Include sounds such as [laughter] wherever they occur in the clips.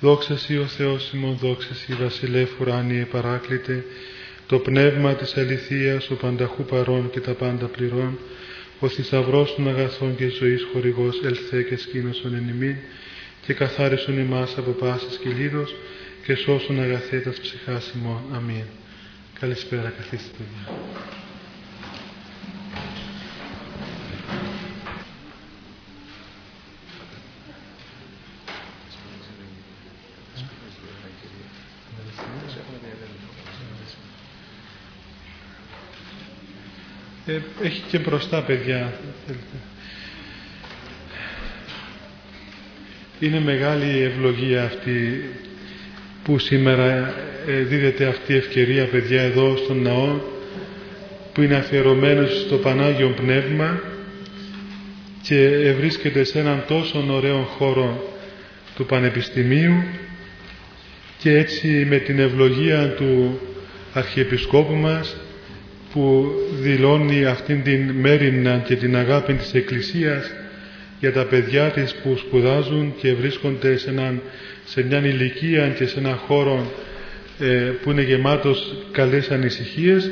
Δόξα Σύ ο Θεός ημών, δόξα Σύ βασιλεύ ουράνιε παράκλητε, το πνεύμα της αληθείας, ο πανταχού παρών και τα πάντα πληρών, ο θησαυρός των αγαθών και ζωής χορηγός ελθέ και σκήνωσον εν ημίν, και καθάρισον ημάς από πάσης κυλίδος και σώσον αγαθέτας ψυχάς ημών. Αμήν. Καλησπέρα, καθίστε παιδιά. Ε, έχει και μπροστά παιδιά. Είναι μεγάλη ευλογία αυτή που σήμερα ε, δίδεται αυτή η ευκαιρία παιδιά εδώ στον ναό που είναι αφιερωμένος στο Πανάγιο Πνεύμα και βρίσκεται σε έναν τόσο ωραίο χώρο του Πανεπιστημίου και έτσι με την ευλογία του Αρχιεπισκόπου μας που δηλώνει αυτήν την μέρινα και την αγάπη της Εκκλησίας για τα παιδιά της που σπουδάζουν και βρίσκονται σε, έναν, σε μια ηλικία και σε έναν χώρο ε, που είναι γεμάτος καλές ανησυχίες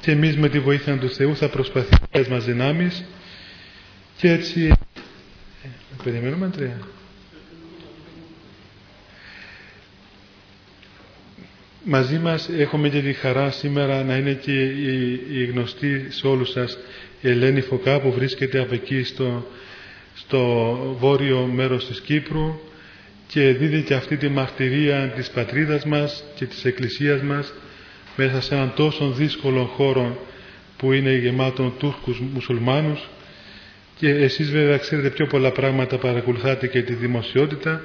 και εμείς με τη βοήθεια του Θεού θα προσπαθήσουμε μας δυνάμεις και έτσι... Ε, περιμένουμε τρία. Μαζί μας έχουμε και τη χαρά σήμερα να είναι και η, γνωστή σε όλους σας η Ελένη Φωκά που βρίσκεται από εκεί στο, στο βόρειο μέρος της Κύπρου και δίδει και αυτή τη μαρτυρία της πατρίδας μας και της Εκκλησίας μας μέσα σε έναν τόσο δύσκολο χώρο που είναι γεμάτο Τούρκους μουσουλμάνους. Και εσείς βέβαια ξέρετε πιο πολλά πράγματα παρακολουθάτε και τη δημοσιότητα.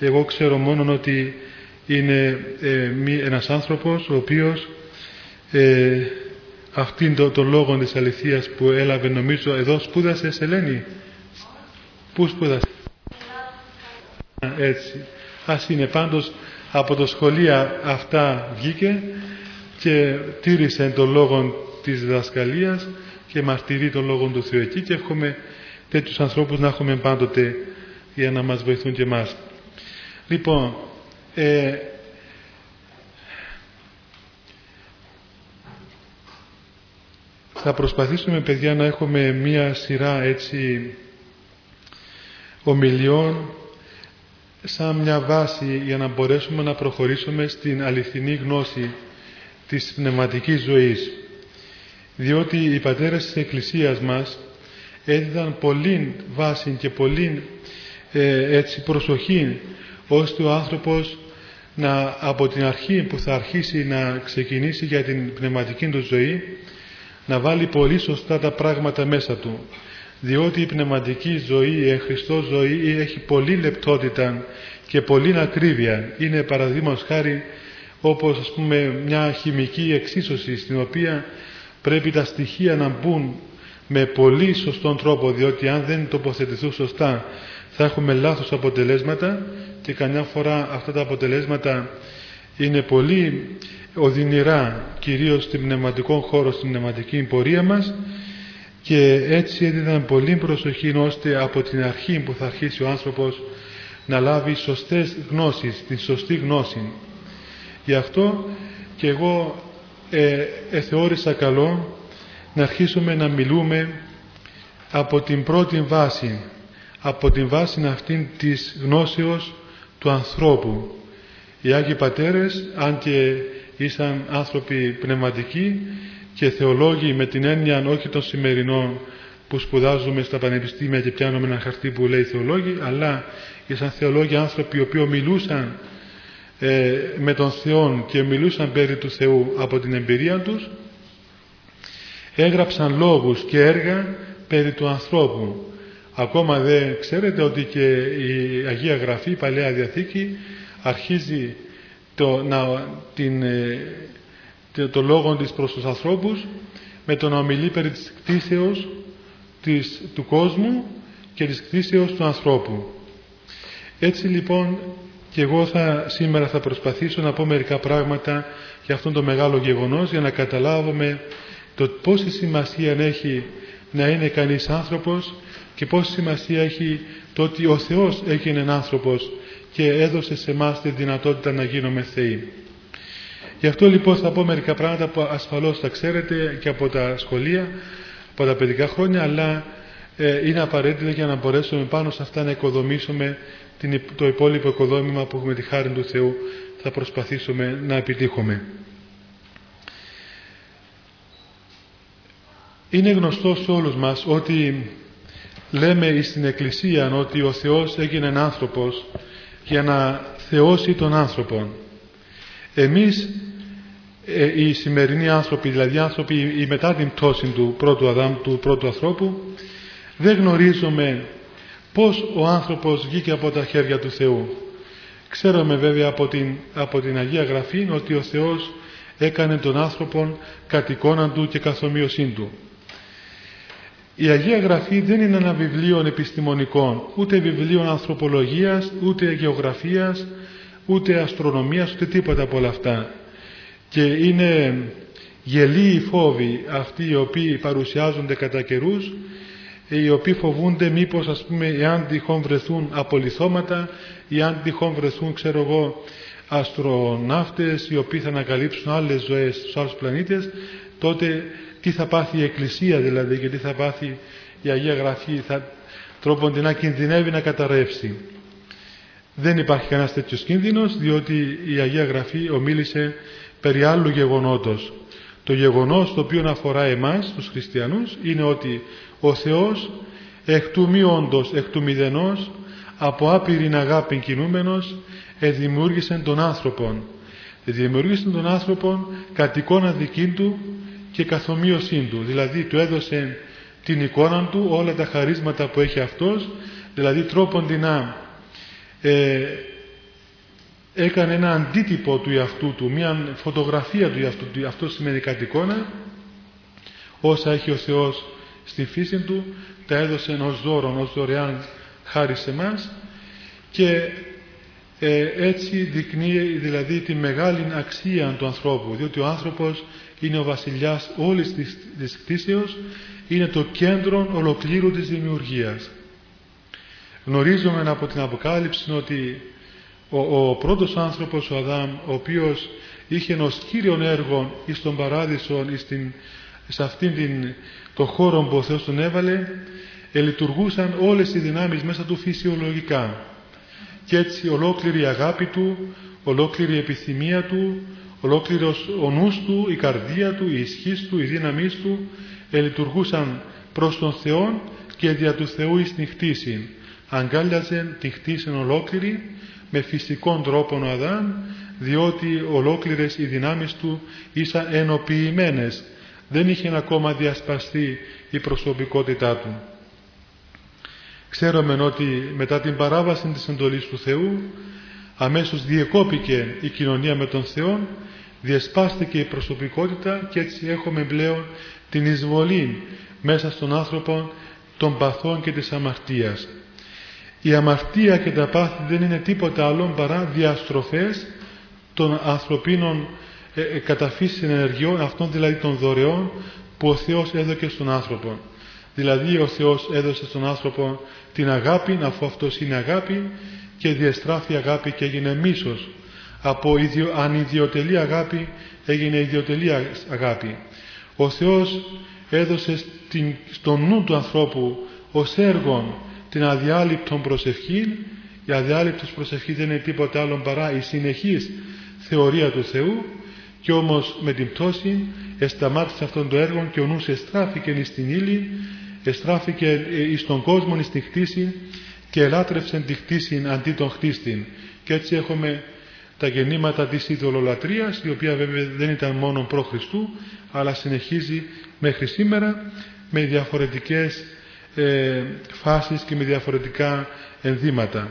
Εγώ ξέρω μόνο ότι είναι ε, ένας άνθρωπος ο οποίος ε, αυτήν το, το λόγο της αληθείας που έλαβε νομίζω εδώ σπούδασε σε Ελένη πού σπούδασε; Έτσι ας είναι πάντως από το σχολεία αυτά βγήκε και τήρησε τον λόγο της διδασκαλίας και μαρτυρεί τον λόγο του Θεού εκεί και έχουμε τέτοιους ανθρώπους να έχουμε πάντοτε για να μας βοηθούν και εμάς. Λοιπόν, ε, θα προσπαθήσουμε παιδιά να έχουμε μία σειρά έτσι ομιλιών σαν μια βάση για να μπορέσουμε να προχωρήσουμε στην αληθινή γνώση της πνευματικής ζωής. Διότι οι πατέρες της Εκκλησίας μας έδιδαν πολύ βάση και πολύ ε, έτσι προσοχή ώστε ο άνθρωπος να από την αρχή που θα αρχίσει να ξεκινήσει για την πνευματική του ζωή να βάλει πολύ σωστά τα πράγματα μέσα του. Διότι η πνευματική ζωή, η Χριστός ζωή έχει πολύ λεπτότητα και πολύ ακρίβεια. Είναι παραδείγματος χάρη όπως ας πούμε μια χημική εξίσωση στην οποία πρέπει τα στοιχεία να μπουν με πολύ σωστόν τρόπο. Διότι αν δεν τοποθετηθούν σωστά θα έχουμε λάθος αποτελέσματα και καμιά φορά αυτά τα αποτελέσματα είναι πολύ οδυνηρά κυρίως στην πνευματικό χώρο, στην πνευματική πορεία μας και έτσι έδιναν πολύ προσοχή ώστε από την αρχή που θα αρχίσει ο άνθρωπος να λάβει σωστές γνώσεις, την σωστή γνώση. Γι' αυτό και εγώ ε, εθεώρησα καλό να αρχίσουμε να μιλούμε από την πρώτη βάση, από την βάση αυτήν της γνώσεως του ανθρώπου. Οι Άγιοι Πατέρες, αν και ήσαν άνθρωποι πνευματικοί και θεολόγοι με την έννοια όχι των σημερινών που σπουδάζουμε στα πανεπιστήμια και πιάνουμε ένα χαρτί που λέει θεολόγοι, αλλά ήσαν θεολόγοι άνθρωποι οι οποίοι μιλούσαν ε, με τον Θεό και μιλούσαν περί του Θεού από την εμπειρία τους, έγραψαν λόγους και έργα περί του ανθρώπου. Ακόμα δεν ξέρετε ότι και η Αγία Γραφή, η Παλαιά Διαθήκη, αρχίζει το, να, την, ε, το λόγο της προς τους ανθρώπους με το να ομιλεί περί της κτίσεως της, του κόσμου και της κτίσεως του ανθρώπου. Έτσι λοιπόν και εγώ θα, σήμερα θα προσπαθήσω να πω μερικά πράγματα για αυτόν το μεγάλο γεγονός για να καταλάβουμε το πόση σημασία έχει να είναι κανείς άνθρωπος και πόση σημασία έχει το ότι ο Θεός έγινε άνθρωπος και έδωσε σε εμάς τη δυνατότητα να γίνουμε θεοί. Γι' αυτό λοιπόν θα πω μερικά πράγματα που ασφαλώς θα ξέρετε και από τα σχολεία, από τα παιδικά χρόνια, αλλά ε, είναι απαραίτητα για να μπορέσουμε πάνω σε αυτά να οικοδομήσουμε την, το υπόλοιπο οικοδόμημα που έχουμε τη χάρη του Θεού θα προσπαθήσουμε να επιτύχουμε. Είναι γνωστό σε όλους μας ότι λέμε στην Εκκλησία ότι ο Θεός έγινε άνθρωπος για να θεώσει τον άνθρωπο. Εμείς ε, οι σημερινοί άνθρωποι, δηλαδή οι άνθρωποι οι μετά την πτώση του πρώτου Αδάμ, του πρώτου ανθρώπου, δεν γνωρίζουμε πώς ο άνθρωπος βγήκε από τα χέρια του Θεού. Ξέρουμε βέβαια από την, από την Αγία Γραφή ότι ο Θεός έκανε τον άνθρωπο κατ' εικόνα του και καθομοίωσή του. Η Αγία Γραφή δεν είναι ένα βιβλίο επιστημονικό, ούτε βιβλίο ανθρωπολογίας, ούτε γεωγραφίας, ούτε αστρονομίας, ούτε τίποτα από όλα αυτά. Και είναι γελοί οι φόβοι αυτοί οι οποίοι παρουσιάζονται κατά καιρούς, οι οποίοι φοβούνται μήπως ας πούμε εάν τυχόν βρεθούν απολυθώματα ή αν τυχόν βρεθούν ξέρω εγώ αστροναύτες οι οποίοι θα ανακαλύψουν άλλες ζωές στους άλλους πλανήτες τότε τι θα πάθει η Εκκλησία δηλαδή και τι θα πάθει η Αγία Γραφή θα τρόπον να κινδυνεύει να καταρρεύσει. Δεν υπάρχει κανένας τέτοιος κίνδυνος διότι η Αγία Γραφή ομίλησε περί άλλου γεγονότος. Το γεγονός το οποίο αφορά εμάς τους χριστιανούς είναι ότι ο Θεός εκ του μη όντως, εκ του μηδενός από άπειρην αγάπη κινούμενος εδημιούργησε τον άνθρωπον. Εδημιούργησε τον άνθρωπον κατ' εικόνα δική του και καθομοίωσή του. Δηλαδή του έδωσε την εικόνα του, όλα τα χαρίσματα που έχει αυτός, δηλαδή τρόπον να ε, έκανε ένα αντίτυπο του εαυτού του, μια φωτογραφία του εαυτού του, αυτό σημαίνει κατ' εικόνα, όσα έχει ο Θεός στη φύση του, τα έδωσε ως δώρο, ως δωρεάν χάρη σε μας και ε, έτσι δεικνύει δηλαδή τη μεγάλη αξία του ανθρώπου, διότι ο άνθρωπος είναι ο βασιλιάς όλης της, της κτήσεως, είναι το κέντρο ολοκλήρου της δημιουργίας. Γνωρίζουμε από την Αποκάλυψη ότι ο, ο πρώτος άνθρωπος, ο Αδάμ, ο οποίος είχε ενός κύριον έργο εις τον παράδεισο, εις την, σε αυτήν την, το χώρο που ο Θεός τον έβαλε, ελειτουργούσαν όλες οι δυνάμεις μέσα του φυσιολογικά. Και έτσι ολόκληρη η αγάπη του, ολόκληρη η επιθυμία του, ολόκληρος ο νους του, η καρδία του, η ισχύς του, η δύναμή του ελειτουργούσαν προς τον Θεό και δια του Θεού εις την χτίση. Αγκάλιαζε την χτίση ολόκληρη με φυσικών τρόπο ο Αδάμ διότι ολόκληρες οι δυνάμεις του ήσαν ενοποιημένες. Δεν είχε ακόμα διασπαστεί η προσωπικότητά του. Ξέρουμε ότι μετά την παράβαση της εντολής του Θεού αμέσως διεκόπηκε η κοινωνία με τον Θεό διασπάστηκε η προσωπικότητα και έτσι έχουμε πλέον την εισβολή μέσα στον άνθρωπο των παθών και της αμαρτίας. Η αμαρτία και τα πάθη δεν είναι τίποτα άλλο παρά διαστροφές των ανθρωπίνων ε, ε, καταφύσεων ενεργειών, αυτών δηλαδή των δωρεών που ο Θεός έδωκε στον άνθρωπο. Δηλαδή ο Θεός έδωσε στον άνθρωπο την αγάπη, αφού αυτός είναι αγάπη και διαστράφει αγάπη και έγινε μίσος από ιδιο, ανιδιοτελή αγάπη έγινε ιδιωτελή αγάπη. Ο Θεός έδωσε στην, στο νου του ανθρώπου ως έργο την αδιάλειπτον προσευχή. Η αδιάλειπτος προσευχή δεν είναι τίποτα άλλο παρά η συνεχής θεωρία του Θεού και όμως με την πτώση εσταμάτησε αυτόν το έργο και ο νους εστράφηκε στην ύλη, εστράφηκε εις τον κόσμο, εις τη χτίση και ελάτρευσε τη χτίση αντί τον χτίστην. Και έτσι έχουμε τα γεννήματα της ειδωλολατρίας η οποία βέβαια δεν ήταν μόνο προ Χριστού αλλά συνεχίζει μέχρι σήμερα με διαφορετικές ε, φάσεις και με διαφορετικά ενδύματα.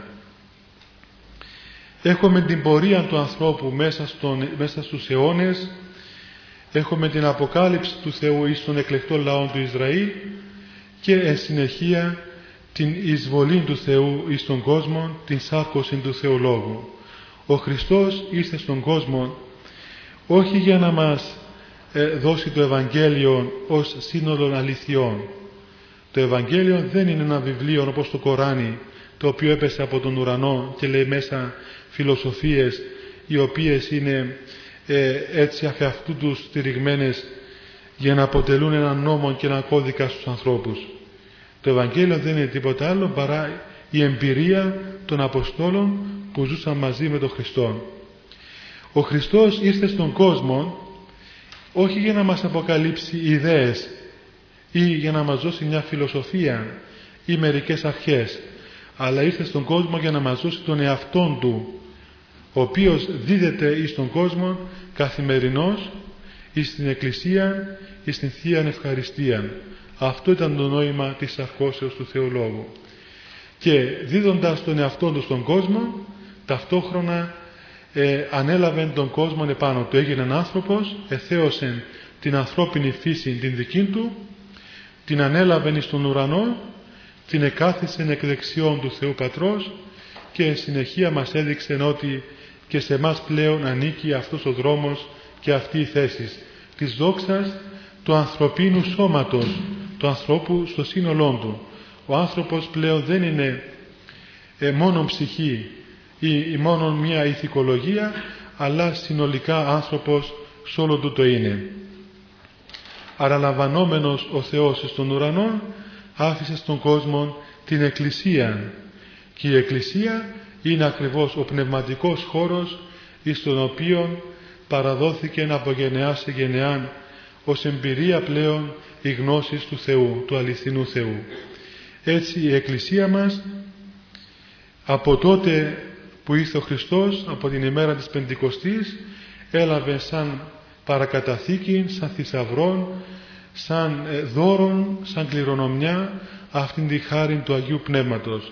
Έχουμε την πορεία του ανθρώπου μέσα, στον, μέσα στους αιώνες έχουμε την αποκάλυψη του Θεού εις τον εκλεκτό λαό του Ισραήλ και εν συνεχεία την εισβολή του Θεού εις τον κόσμο, την σάρκωση του Θεολόγου. Ο Χριστός ήρθε στον κόσμο όχι για να μας ε, δώσει το Ευαγγέλιο ως σύνολο αληθιών. Το Ευαγγέλιο δεν είναι ένα βιβλίο όπως το Κοράνι το οποίο έπεσε από τον ουρανό και λέει μέσα φιλοσοφίες οι οποίες είναι ε, έτσι αφ' αυτού τους στηριγμένες για να αποτελούν έναν νόμο και έναν κώδικα στους ανθρώπους. Το Ευαγγέλιο δεν είναι τίποτα άλλο παρά η εμπειρία των Αποστόλων που ζούσαν μαζί με τον Χριστό. Ο Χριστός ήρθε στον κόσμο όχι για να μας αποκαλύψει ιδέες ή για να μας δώσει μια φιλοσοφία ή μερικές αρχές αλλά ήρθε στον κόσμο για να μας δώσει τον εαυτόν του ο οποίος δίδεται εις τον κόσμο καθημερινός εις στην Εκκλησία εις στην Θεία Ευχαριστία αυτό ήταν το νόημα της αρχώσεως του Θεολόγου και δίδοντας τον εαυτόν του στον κόσμο ταυτόχρονα ε, ανέλαβε τον κόσμο επάνω του. Έγινε άνθρωπος εθέωσε την ανθρώπινη φύση την δική του την ανέλαβε στον ουρανό την εκάθισε εκ δεξιών του Θεού Πατρός και συνεχεία μας έδειξε ότι και σε μας πλέον ανήκει αυτός ο δρόμος και αυτή η θέση της δόξας του ανθρωπίνου σώματος του ανθρώπου στο σύνολό του. Ο άνθρωπος πλέον δεν είναι ε, μόνο ψυχή ή, ή μόνο μια ηθικολογία αλλά συνολικά άνθρωπος σε όλο του το είναι Αραλαμβανόμενος ο Θεός στον ουρανό άφησε στον κόσμο την Εκκλησία και η Εκκλησία είναι ακριβώς ο πνευματικός χώρος εις τον οποίο παραδόθηκε από γενεά σε γενεά ως εμπειρία πλέον η γνώση του Θεού, του αληθινού Θεού. Έτσι η Εκκλησία μας από τότε που ήρθε ο Χριστός, από την ημέρα της Πεντηκοστής, έλαβε σαν παρακαταθήκη, σαν θησαυρών, σαν ε, δώρον, σαν κληρονομιά αυτήν τη χάρη του Αγίου Πνεύματος.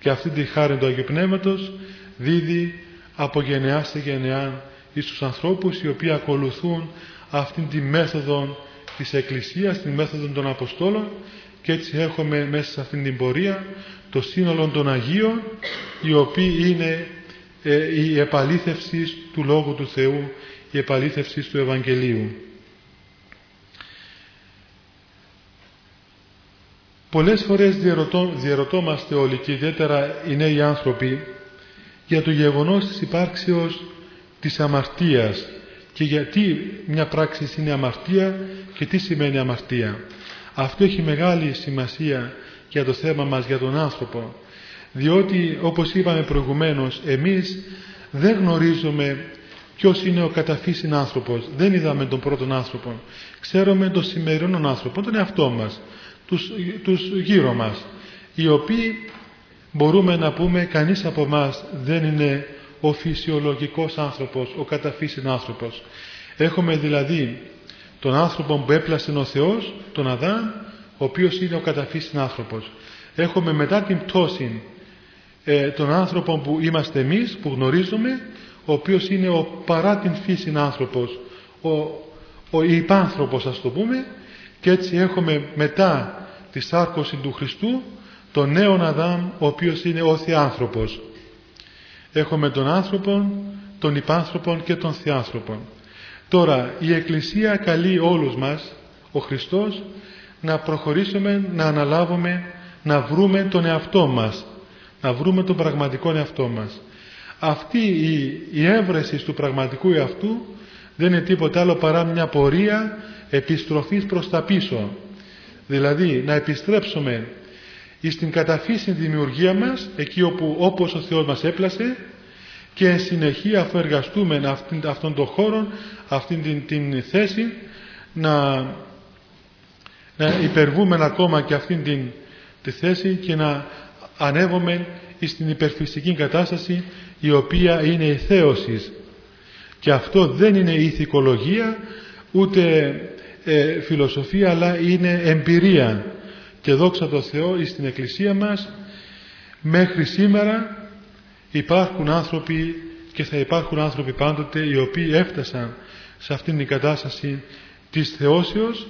Και αυτή τη χάρη του Αγίου Πνεύματος δίδει από γενεά σε γενεά εις τους ανθρώπους οι οποίοι ακολουθούν αυτήν τη μέθοδο της Εκκλησίας, την μέθοδο των Αποστόλων και έτσι έχουμε μέσα σε αυτήν την πορεία το σύνολο των Αγίων οι οποίοι είναι ε, η επαλήθευση του Λόγου του Θεού, η επαλήθευση του Ευαγγελίου. Πολλές φορές διαρωτώ, διαρωτόμαστε όλοι και ιδιαίτερα οι νέοι άνθρωποι για το γεγονός της υπάρξεως της αμαρτίας και γιατί μια πράξη είναι αμαρτία και τι σημαίνει αμαρτία. Αυτό έχει μεγάλη σημασία για το θέμα μας, για τον άνθρωπο. Διότι όπως είπαμε προηγουμένως εμείς δεν γνωρίζουμε ποιος είναι ο καταφύσιν άνθρωπος. Δεν είδαμε τον πρώτον άνθρωπο. Ξέρουμε τον σημερινό άνθρωπο, τον εαυτό μας τους, τους γύρω μας οι οποίοι μπορούμε να πούμε κανείς από μας δεν είναι ο φυσιολογικός άνθρωπος, ο καταφύσιν άνθρωπος. Έχουμε δηλαδή τον άνθρωπο που έπλασε ο Θεός, τον Αδάμ, ο οποίος είναι ο καταφύσιν άνθρωπος. Έχουμε μετά την πτώση ε, τον άνθρωπο που είμαστε εμείς, που γνωρίζουμε, ο οποίος είναι ο παρά την φύση άνθρωπος, ο, ο υπάνθρωπος ας το πούμε, και έτσι έχουμε μετά τη σάρκωση του Χριστού τον νέον Αδάμ ο οποίος είναι ο Θεάνθρωπος. Έχουμε τον άνθρωπο, τον υπάνθρωπο και τον Θεάνθρωπο. Τώρα η Εκκλησία καλεί όλους μας, ο Χριστός, να προχωρήσουμε, να αναλάβουμε, να βρούμε τον εαυτό μας, να βρούμε τον πραγματικό εαυτό μας. Αυτή η, η έβρεση του πραγματικού εαυτού δεν είναι τίποτα άλλο παρά μια πορεία επιστροφής προς τα πίσω δηλαδή να επιστρέψουμε στην καταφύση δημιουργία μας εκεί όπου όπως ο Θεός μας έπλασε και εν συνεχεία αφού εργαστούμε αυτήν, αυτόν τον χώρο αυτήν την, την θέση να, να υπερβούμε ακόμα και αυτήν την τη θέση και να ανέβουμε στην υπερφυσική κατάσταση η οποία είναι η θέωσης. Και αυτό δεν είναι ηθικολογία ούτε ε, φιλοσοφία αλλά είναι εμπειρία. Και δόξα τω Θεώ στην Εκκλησία μας μέχρι σήμερα υπάρχουν άνθρωποι και θα υπάρχουν άνθρωποι πάντοτε οι οποίοι έφτασαν σε αυτήν την κατάσταση της θεώσεως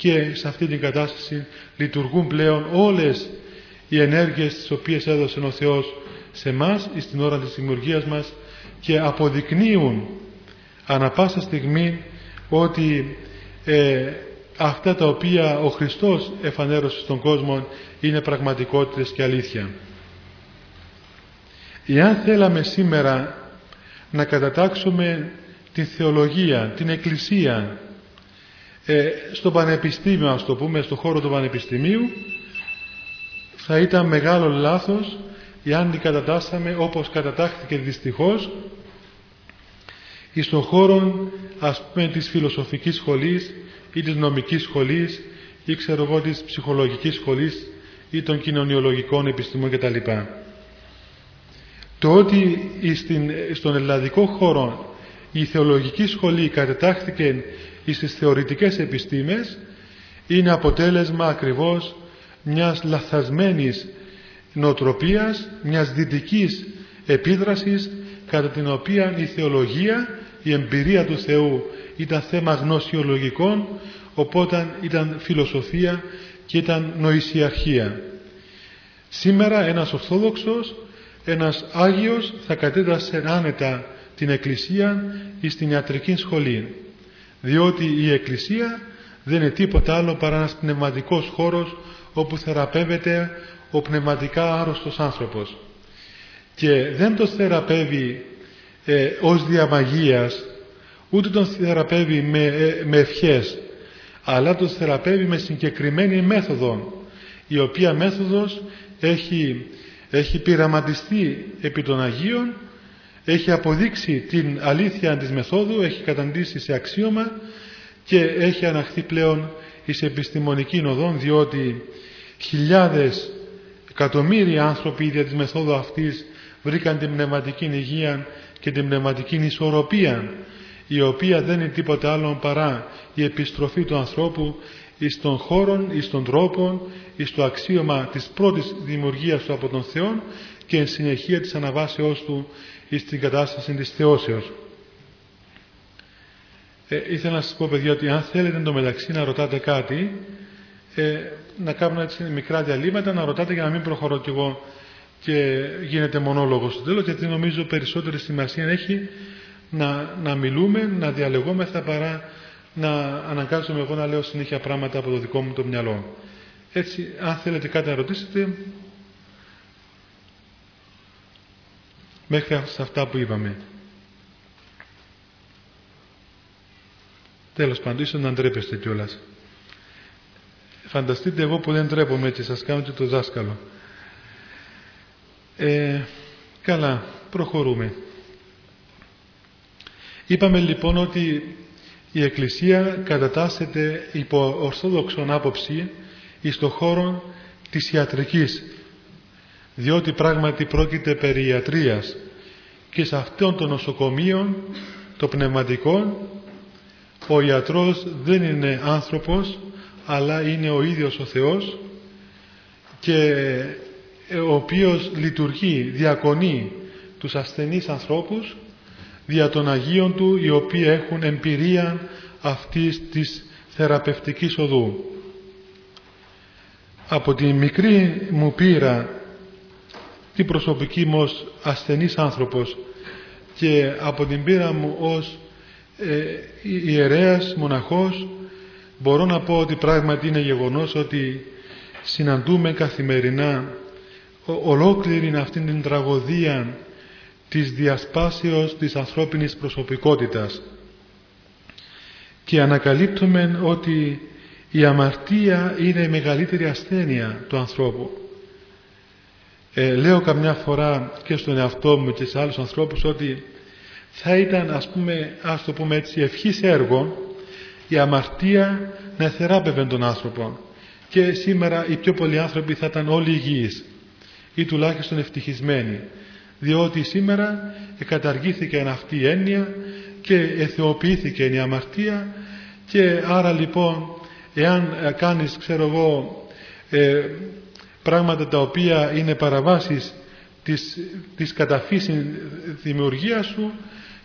και σε αυτήν την κατάσταση λειτουργούν πλέον όλες οι ενέργειες τις οποίες έδωσε ο Θεός σε μας στην ώρα της δημιουργίας μας και αποδεικνύουν ανα πάσα στιγμή ότι ε, αυτά τα οποία ο Χριστός εφανέρωσε στον κόσμο είναι πραγματικότητες και αλήθεια. Εάν θέλαμε σήμερα να κατατάξουμε την θεολογία, την εκκλησία ε, στο πανεπιστήμιο, ας το πούμε, στο χώρο του πανεπιστημίου, θα ήταν μεγάλο λάθος εάν την κατατάσσαμε όπως κατατάχθηκε δυστυχώς στον χώρο ας πούμε της φιλοσοφικής σχολής ή της νομικής σχολής ή ξέρω εγώ της ψυχολογικής σχολής ή των κοινωνιολογικών επιστημών κτλ. Το ότι στον ελλαδικό χώρο η θεολογική σχολή κατετάχθηκε στις θεωρητικές επιστήμες είναι αποτέλεσμα ακριβώς μιας λαθασμένης νοοτροπίας, μιας δυτικής επίδρασης κατά την οποία η θεολογία, η εμπειρία του Θεού ήταν θέμα γνωσιολογικών οπότε ήταν φιλοσοφία και ήταν νοησιαρχία. Σήμερα ένας Ορθόδοξος, ένας Άγιος θα κατέτασε άνετα την Εκκλησία ή στην ιατρική σχολή διότι η Εκκλησία δεν είναι τίποτα άλλο παρά ένας πνευματικός χώρος όπου θεραπεύεται ο πνευματικά άρρωστος άνθρωπος. Και δεν τον θεραπεύει ε, ως διαμαγείας ούτε τον θεραπεύει με, ε, με ευχές αλλά τον θεραπεύει με συγκεκριμένη μέθοδο η οποία μέθοδος έχει, έχει πειραματιστεί επί των Αγίων έχει αποδείξει την αλήθεια της μεθόδου έχει καταντήσει σε αξίωμα και έχει αναχθεί πλέον εις επιστημονική οδόν διότι χιλιάδες εκατομμύρια άνθρωποι δια της μεθόδου αυτής βρήκαν την πνευματική υγεία και την πνευματική ισορροπία η οποία δεν είναι τίποτα άλλο παρά η επιστροφή του ανθρώπου εις των χώρων, εις των τρόπων, εις το αξίωμα της πρώτης δημιουργίας του από τον Θεό και εν συνεχεία της αναβάσεώς του εις την κατάσταση της θεώσεως. Ε, ήθελα να σας πω παιδιά ότι αν θέλετε εντωμεταξύ να ρωτάτε κάτι ε, να κάνω έτσι μικρά διαλύματα να ρωτάτε για να μην προχωρώ κι εγώ και γίνεται μονόλογος στο τέλος γιατί νομίζω περισσότερη σημασία έχει να, να μιλούμε, να διαλεγόμεθα παρά να αναγκάζομαι εγώ να λέω συνέχεια πράγματα από το δικό μου το μυαλό. Έτσι, αν θέλετε κάτι να ρωτήσετε, μέχρι σε αυτά που είπαμε. Τέλος πάντων, ίσως να ντρέπεστε κιόλας. Φανταστείτε εγώ που δεν ντρέπομαι έτσι, σας κάνω και το δάσκαλο. Ε, καλά, προχωρούμε. Είπαμε λοιπόν ότι η Εκκλησία κατατάσσεται υπό ορθόδοξον άποψη εις το χώρο της ιατρικής διότι πράγματι πρόκειται περί ιατρίας και σε αυτόν των νοσοκομείων το πνευματικό ο ιατρός δεν είναι άνθρωπος αλλά είναι ο ίδιος ο Θεός και ο οποίος λειτουργεί, διακονεί τους ασθενείς ανθρώπους δια των Αγίων Του οι οποίοι έχουν εμπειρία αυτής της θεραπευτικής οδού. Από τη μικρή μου πείρα την προσωπική μου ως ασθενής άνθρωπος και από την πείρα μου ως ε, ιερέας, μοναχός μπορώ να πω ότι πράγματι είναι γεγονός ότι συναντούμε καθημερινά ολόκληρη αυτήν την τραγωδία της διασπάσεως της ανθρώπινης προσωπικότητας και ανακαλύπτουμε ότι η αμαρτία είναι η μεγαλύτερη ασθένεια του ανθρώπου. Ε, λέω καμιά φορά και στον εαυτό μου και σε άλλους ανθρώπους ότι θα ήταν ας πούμε, ας το πούμε έτσι, ευχής έργο η αμαρτία να θεράπευε τον άνθρωπο. Και σήμερα οι πιο πολλοί άνθρωποι θα ήταν όλοι υγιείς ή τουλάχιστον ευτυχισμένοι διότι σήμερα καταργήθηκε αυτή η έννοια και εθεοποιήθηκε η αμαρτία και άρα λοιπόν εάν κάνεις ξέρω εγώ ε, πράγματα τα οποία είναι παραβάσεις της, της καταφύσιν δημιουργίας σου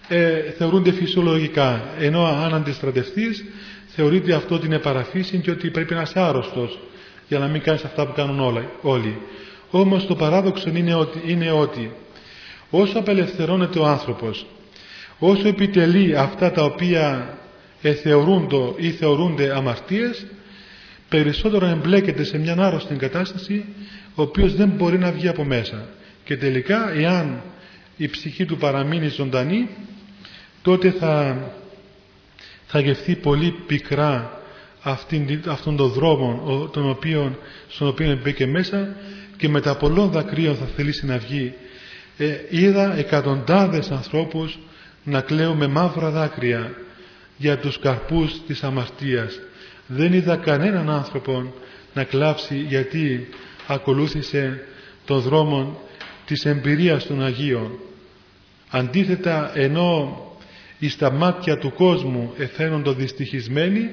ε, θεωρούνται φυσιολογικά ενώ αν αντιστρατευτείς θεωρείται αυτό ότι είναι παραφύσιν και ότι πρέπει να είσαι άρρωστος για να μην κάνεις αυτά που κάνουν όλοι. Όμως το παράδοξο είναι ότι, είναι ότι όσο απελευθερώνεται ο άνθρωπος όσο επιτελεί αυτά τα οποία εθεωρούνται ή θεωρούνται αμαρτίες περισσότερο εμπλέκεται σε μια άρρωστη κατάσταση ο οποίος δεν μπορεί να βγει από μέσα και τελικά εάν η ψυχή του παραμείνει ζωντανή τότε θα, θα γευθεί πολύ πικρά αυτήν, αυτόν τον δρόμο τον οποίο, στον οποίο μπήκε μέσα και μετά πολλών δακρύων θα θελήσει να βγει. Ε, είδα εκατοντάδες ανθρώπους να κλαίουν με μαύρα δάκρυα για τους καρπούς της αμαρτίας. Δεν είδα κανέναν άνθρωπο να κλάψει γιατί ακολούθησε τον δρόμο της εμπειρίας των Αγίων. Αντίθετα ενώ στα μάτια του κόσμου εφαίνονται δυστυχισμένοι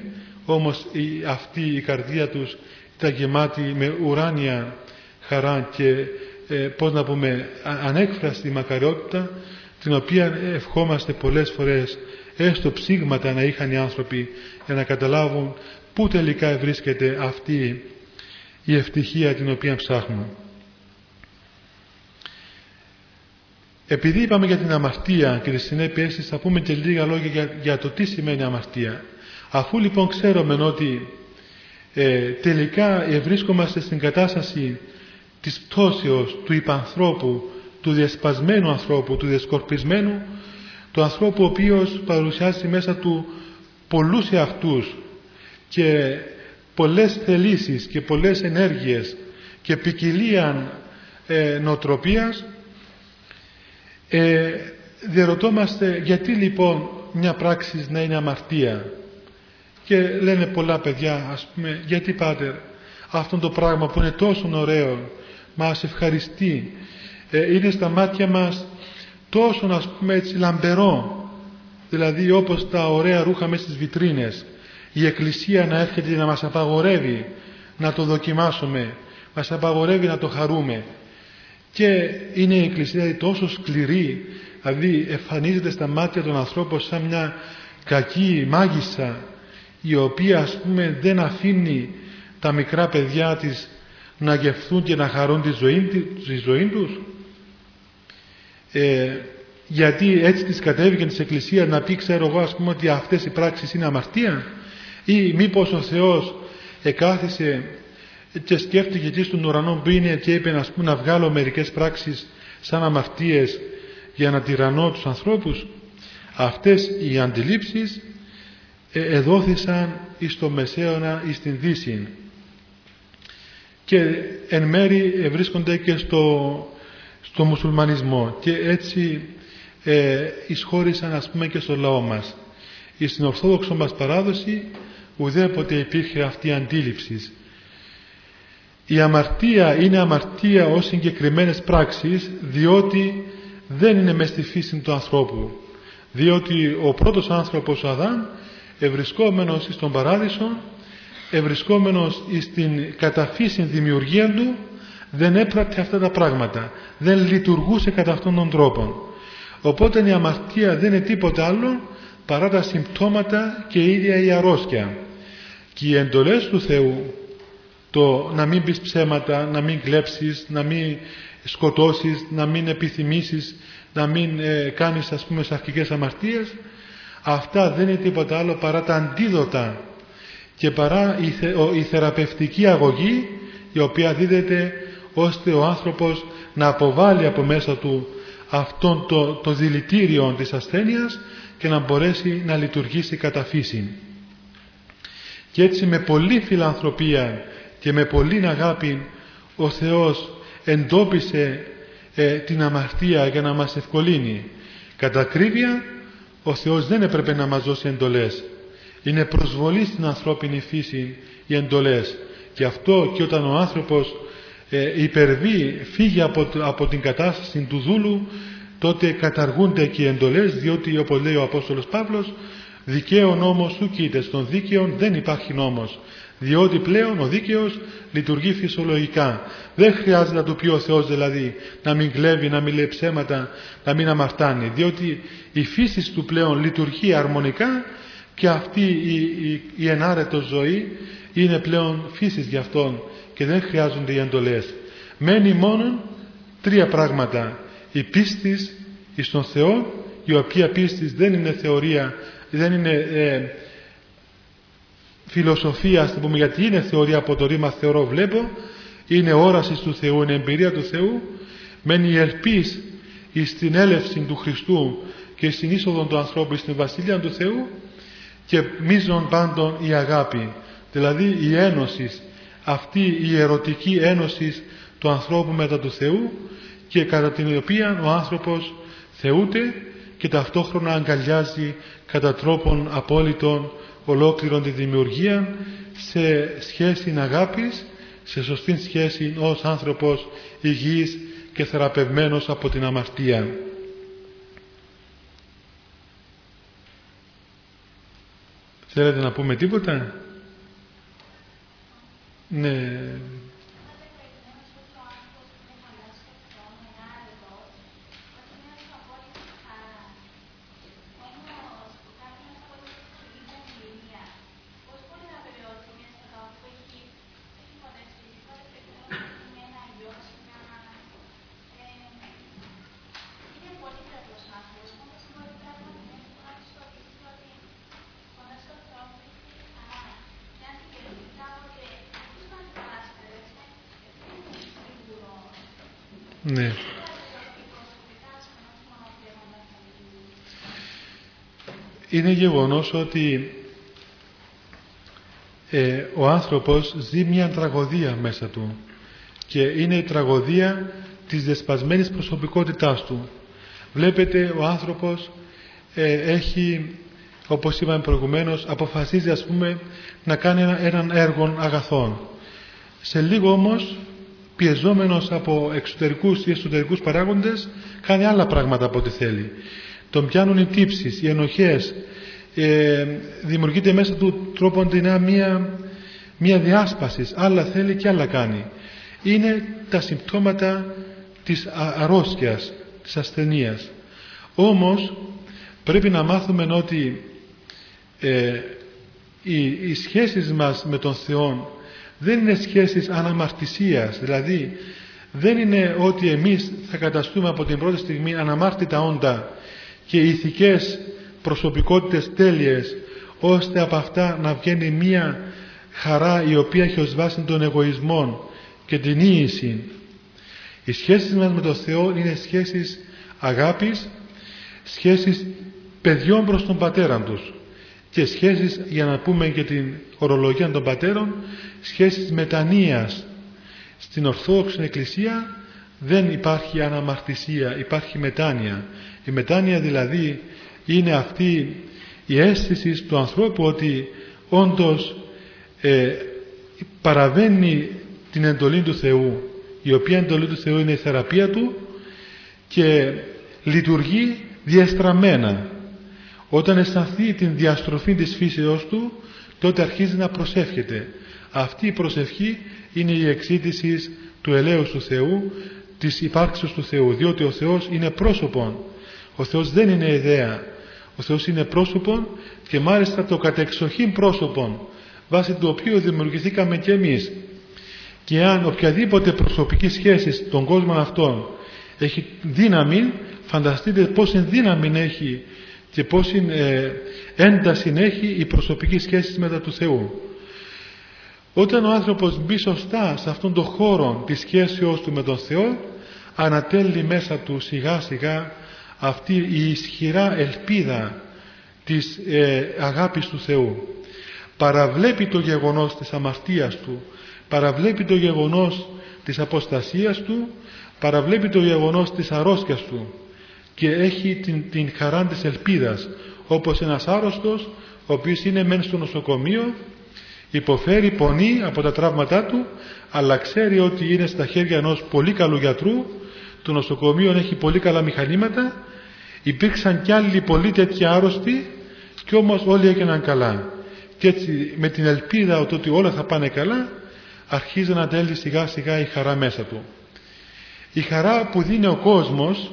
όμως η, αυτή η καρδία τους ήταν γεμάτη με ουράνια χαρά και ε, πώς να πούμε ανέκφραστη μακαριότητα την οποία ευχόμαστε πολλές φορές έστω ψήγματα να είχαν οι άνθρωποι για να καταλάβουν πού τελικά βρίσκεται αυτή η ευτυχία την οποία ψάχνουν. Επειδή είπαμε για την αμαρτία και τις συνέπειες της θα πούμε και λίγα λόγια για, για το τι σημαίνει αμαρτία. Αφού λοιπόν ξέρουμε ότι ε, τελικά βρίσκομαστε στην κατάσταση της πτώσεως του υπανθρώπου, του διασπασμένου ανθρώπου, του διασκορπισμένου, του ανθρώπου ο οποίος παρουσιάζει μέσα του πολλούς εαυτούς και πολλές θελήσεις και πολλές ενέργειες και ποικιλία ε, νοοτροπίας ε, διαρωτόμαστε γιατί λοιπόν μια πράξη να είναι αμαρτία. Και λένε πολλά παιδιά ας πούμε γιατί πάτε αυτό το πράγμα που είναι τόσο ωραίο μας ευχαριστεί ε, είναι στα μάτια μας τόσο ας πούμε έτσι λαμπερό δηλαδή όπως τα ωραία ρούχα μέσα στις βιτρίνες η Εκκλησία να έρχεται να μας απαγορεύει να το δοκιμάσουμε μας απαγορεύει να το χαρούμε. Και είναι η Εκκλησία δηλαδή τόσο σκληρή δηλαδή εμφανίζεται στα μάτια των ανθρώπων σαν μια κακή μάγισσα η οποία ας πούμε δεν αφήνει τα μικρά παιδιά της να γευθούν και να χαρούν τη ζωή, τη ζωή τους. Ε, γιατί έτσι της κατέβηκε της Εκκλησίας να πει ξέρω εγώ ας πούμε ότι αυτές οι πράξεις είναι αμαρτία ή μήπως ο Θεός εκάθισε και σκέφτηκε εκεί στον ουρανό που είναι και είπε ας πούμε, να βγάλω μερικές πράξεις σαν αμαρτίες για να τυραννώ τους ανθρώπους. Αυτές οι αντιλήψεις ε, εδόθησαν εις το Μεσαίωνα εις την Δύση και εν μέρη βρίσκονται και στο, στο μουσουλμανισμό. Και έτσι ε, εισχώρησαν ας πούμε και στο λαό μας. Στην Ορθόδοξο μας παράδοση ουδέποτε υπήρχε αυτή η αντίληψη. Η αμαρτία είναι αμαρτία ως συγκεκριμένες πράξεις διότι δεν είναι μες στη φύση του ανθρώπου. Διότι ο πρώτος άνθρωπος ο Αδάμ ευρισκόμενος στον παράδεισο ευρισκόμενος στην καταφύση δημιουργία του δεν έπρατε αυτά τα πράγματα δεν λειτουργούσε κατά αυτόν τον τρόπο οπότε η αμαρτία δεν είναι τίποτα άλλο παρά τα συμπτώματα και η ίδια η αρρώστια και οι εντολές του Θεού το να μην πεις ψέματα, να μην κλέψεις, να μην σκοτώσεις, να μην επιθυμήσεις, να μην ε, κάνεις ας πούμε σαρκικές αμαρτίες αυτά δεν είναι τίποτα άλλο παρά τα αντίδοτα και παρά η, η θεραπευτική αγωγή η οποία δίδεται ώστε ο άνθρωπος να αποβάλει από μέσα του αυτόν το, το δηλητήριο της ασθένειας και να μπορέσει να λειτουργήσει κατά φύση. Και έτσι με πολλή φιλανθρωπία και με πολλή αγάπη ο Θεός εντόπισε ε, την αμαρτία για να μας ευκολύνει. Κατά ακρίβεια ο Θεός δεν έπρεπε να μας δώσει εντολές. Είναι προσβολή στην ανθρώπινη φύση οι εντολές. Και αυτό και όταν ο άνθρωπος ε, υπερβεί, φύγει από, από την κατάσταση του δούλου, τότε καταργούνται και οι εντολές, διότι όπως λέει ο Απόστολος Παύλος, δικαίων νόμος σου κοίτε, στον δίκαιο δεν υπάρχει νόμος διότι πλέον ο δίκαιος λειτουργεί φυσιολογικά. Δεν χρειάζεται να του πει ο Θεός δηλαδή να μην κλέβει, να μην λέει ψέματα, να μην αμαρτάνει, διότι η φύση του πλέον λειτουργεί αρμονικά και αυτή η, η, η ενάρετο ζωή είναι πλέον φύσης για αυτόν και δεν χρειάζονται οι εντολές. Μένει μόνο τρία πράγματα. Η πίστης στον Θεό, η οποία πίστης δεν είναι θεωρία, δεν είναι ε, φιλοσοφία, ας πούμε, γιατί είναι θεωρία από το ρήμα θεωρώ βλέπω, είναι όρασης του Θεού, είναι εμπειρία του Θεού, μένει η ελπίς στην έλευση του Χριστού και στην είσοδο του ανθρώπου στην Βασιλεία του Θεού και μίζων πάντων η αγάπη. Δηλαδή η ένωσης αυτή η ερωτική ένωσης του ανθρώπου μετά του Θεού και κατά την οποία ο άνθρωπος θεούται και ταυτόχρονα αγκαλιάζει κατά τρόπον απόλυτον ολόκληρον τη δημιουργία σε σχέση αγάπης, σε σωστή σχέση ως άνθρωπος υγιής και θεραπευμένος από την αμαρτία. Θέλετε να πούμε τίποτα; Ναι, Ναι. Είναι γεγονός ότι ε, ο άνθρωπος ζει μια τραγωδία μέσα του και είναι η τραγωδία της δεσπασμένης προσωπικότητάς του. Βλέπετε ο άνθρωπος ε, έχει όπως είπαμε προηγουμένως αποφασίζει ας πούμε να κάνει έναν έργο αγαθών. Σε λίγο όμως πιεζόμενος από εξωτερικούς ή εσωτερικούς παράγοντες κάνει άλλα πράγματα από ό,τι θέλει. Τον πιάνουν οι τύψεις, οι ενοχές, ε, δημιουργείται μέσα του τρόπον μία, μία διάσπασης, άλλα θέλει και άλλα κάνει. Είναι τα συμπτώματα της αρρώστιας, της ασθενείας. Όμως πρέπει να μάθουμε ότι ε, οι, οι σχέσεις μας με τον Θεό δεν είναι σχέσεις αναμαρτησίας δηλαδή δεν είναι ότι εμείς θα καταστούμε από την πρώτη στιγμή αναμάρτητα όντα και ηθικές προσωπικότητες τέλειες ώστε από αυτά να βγαίνει μία χαρά η οποία έχει ως βάση τον εγωισμό και την ίηση. Οι σχέσεις μας με τον Θεό είναι σχέσεις αγάπης, σχέσεις παιδιών προς τον πατέρα τους και σχέσεις, για να πούμε και την ορολογία των πατέρων, σχέσεις μετανοίας. Στην Ορθόδοξη Εκκλησία δεν υπάρχει αναμαρτησία, υπάρχει μετάνοια. Η μετάνοια δηλαδή είναι αυτή η αίσθηση του ανθρώπου ότι όντως ε, παραβαίνει την εντολή του Θεού η οποία εντολή του Θεού είναι η θεραπεία του και λειτουργεί διαστραμμένα όταν αισθανθεί την διαστροφή της φύσεώς του τότε αρχίζει να προσεύχεται. Αυτή η προσευχή είναι η εξήτησης του ελέους του Θεού της υπάρξης του Θεού διότι ο Θεός είναι πρόσωπον. Ο Θεός δεν είναι ιδέα. Ο Θεός είναι πρόσωπον και μάλιστα το κατεξοχήν πρόσωπον βάσει του οποίου δημιουργηθήκαμε και εμείς. Και αν οποιαδήποτε προσωπική σχέση στον κόσμο αυτόν έχει δύναμη φανταστείτε πόση δύναμη έχει και πόση ε, ένταση έχει η προσωπική σχέση μετά του Θεού. Όταν ο άνθρωπος μπει σωστά σε αυτόν τον χώρο της σχέσεως του με τον Θεό ανατέλει μέσα του σιγά σιγά αυτή η ισχυρά ελπίδα της ε, αγάπης του Θεού. Παραβλέπει το γεγονός της αμαρτίας του, παραβλέπει το γεγονός της αποστασίας του, παραβλέπει το γεγονός της αρρώσκιας του και έχει την, την χαρά της ελπίδας όπως ένας άρρωστος ο οποίος είναι μεν στο νοσοκομείο υποφέρει πονή από τα τραύματά του αλλά ξέρει ότι είναι στα χέρια ενός πολύ καλού γιατρού το νοσοκομείο έχει πολύ καλά μηχανήματα υπήρξαν κι άλλοι πολύ τέτοιοι άρρωστοι και όμως όλοι έγιναν καλά. Και έτσι με την ελπίδα ότι όλα θα πάνε καλά αρχίζει να τέλει σιγά σιγά η χαρά μέσα του. Η χαρά που δίνει ο κόσμος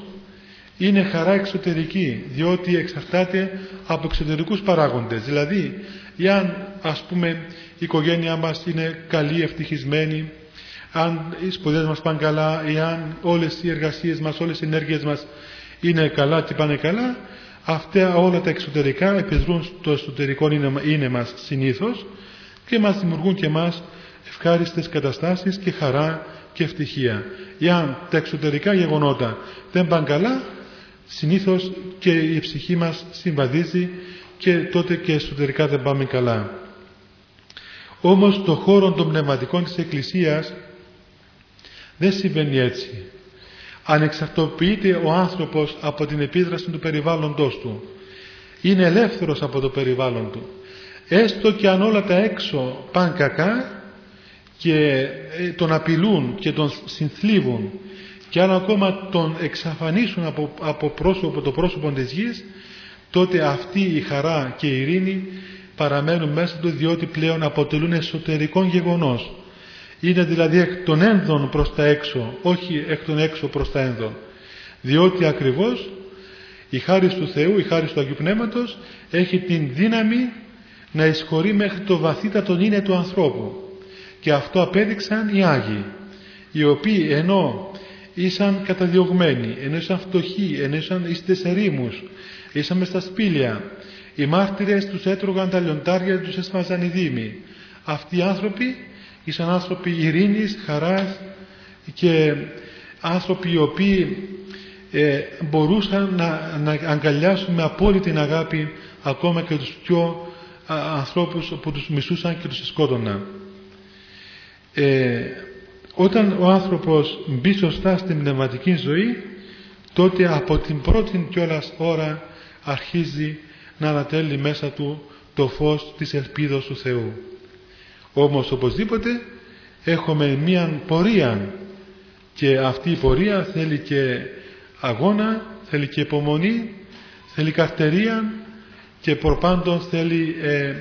είναι χαρά εξωτερική διότι εξαρτάται από εξωτερικούς παράγοντες δηλαδή εάν ας πούμε η οικογένειά μας είναι καλή, ευτυχισμένη αν οι σπουδές μας πάνε καλά εάν όλες οι εργασίες μας, όλες οι ενέργειες μας είναι καλά και πάνε καλά αυτά όλα τα εξωτερικά επιδρούν στο εσωτερικό είναι, είναι μας συνήθως και μας δημιουργούν και μας ευχάριστες καταστάσεις και χαρά και ευτυχία. Εάν τα εξωτερικά γεγονότα δεν πάνε καλά, συνήθως και η ψυχή μας συμβαδίζει και τότε και εσωτερικά δεν πάμε καλά. Όμως το χώρο των πνευματικών της Εκκλησίας δεν συμβαίνει έτσι. Ανεξαρτοποιείται ο άνθρωπος από την επίδραση του περιβάλλοντος του. Είναι ελεύθερος από το περιβάλλον του. Έστω και αν όλα τα έξω πάνε κακά και ε, τον απειλούν και τον συνθλίβουν και αν ακόμα τον εξαφανίσουν από, από, πρόσωπο, το πρόσωπο της γης τότε αυτή η χαρά και η ειρήνη παραμένουν μέσα του διότι πλέον αποτελούν εσωτερικό γεγονός. Είναι δηλαδή εκ των ένδων προς τα έξω, όχι εκ των έξω προς τα ένδων. Διότι ακριβώς η χάρη του Θεού, η χάρη του Αγίου Πνεύματος έχει την δύναμη να εισχωρεί μέχρι το βαθύτατο είναι του ανθρώπου. Και αυτό απέδειξαν οι Άγιοι, οι οποίοι ενώ ήσαν καταδιωγμένοι, ενώ ήσαν φτωχοί, ενώ ήσαν εις ερήμους, ήσαν μες στα σπήλια, οι μάρτυρες τους έτρωγαν τα λιοντάρια, τους έσμαζαν οι δήμοι. Αυτοί οι άνθρωποι ήσαν άνθρωποι ειρήνης, χαράς και άνθρωποι οι οποίοι ε, μπορούσαν να, να αγκαλιάσουν με απόλυτη αγάπη ακόμα και τους πιο α, ανθρώπους που τους μισούσαν και τους σκότωναν. Ε, όταν ο άνθρωπος μπει σωστά στην πνευματική ζωή τότε από την πρώτη κιόλας ώρα αρχίζει να ανατέλει μέσα του το φως της ελπίδος του Θεού. Όμως οπωσδήποτε έχουμε μία πορεία και αυτή η πορεία θέλει και αγώνα, θέλει και υπομονή, θέλει καρτερία και προπάντων θέλει ε,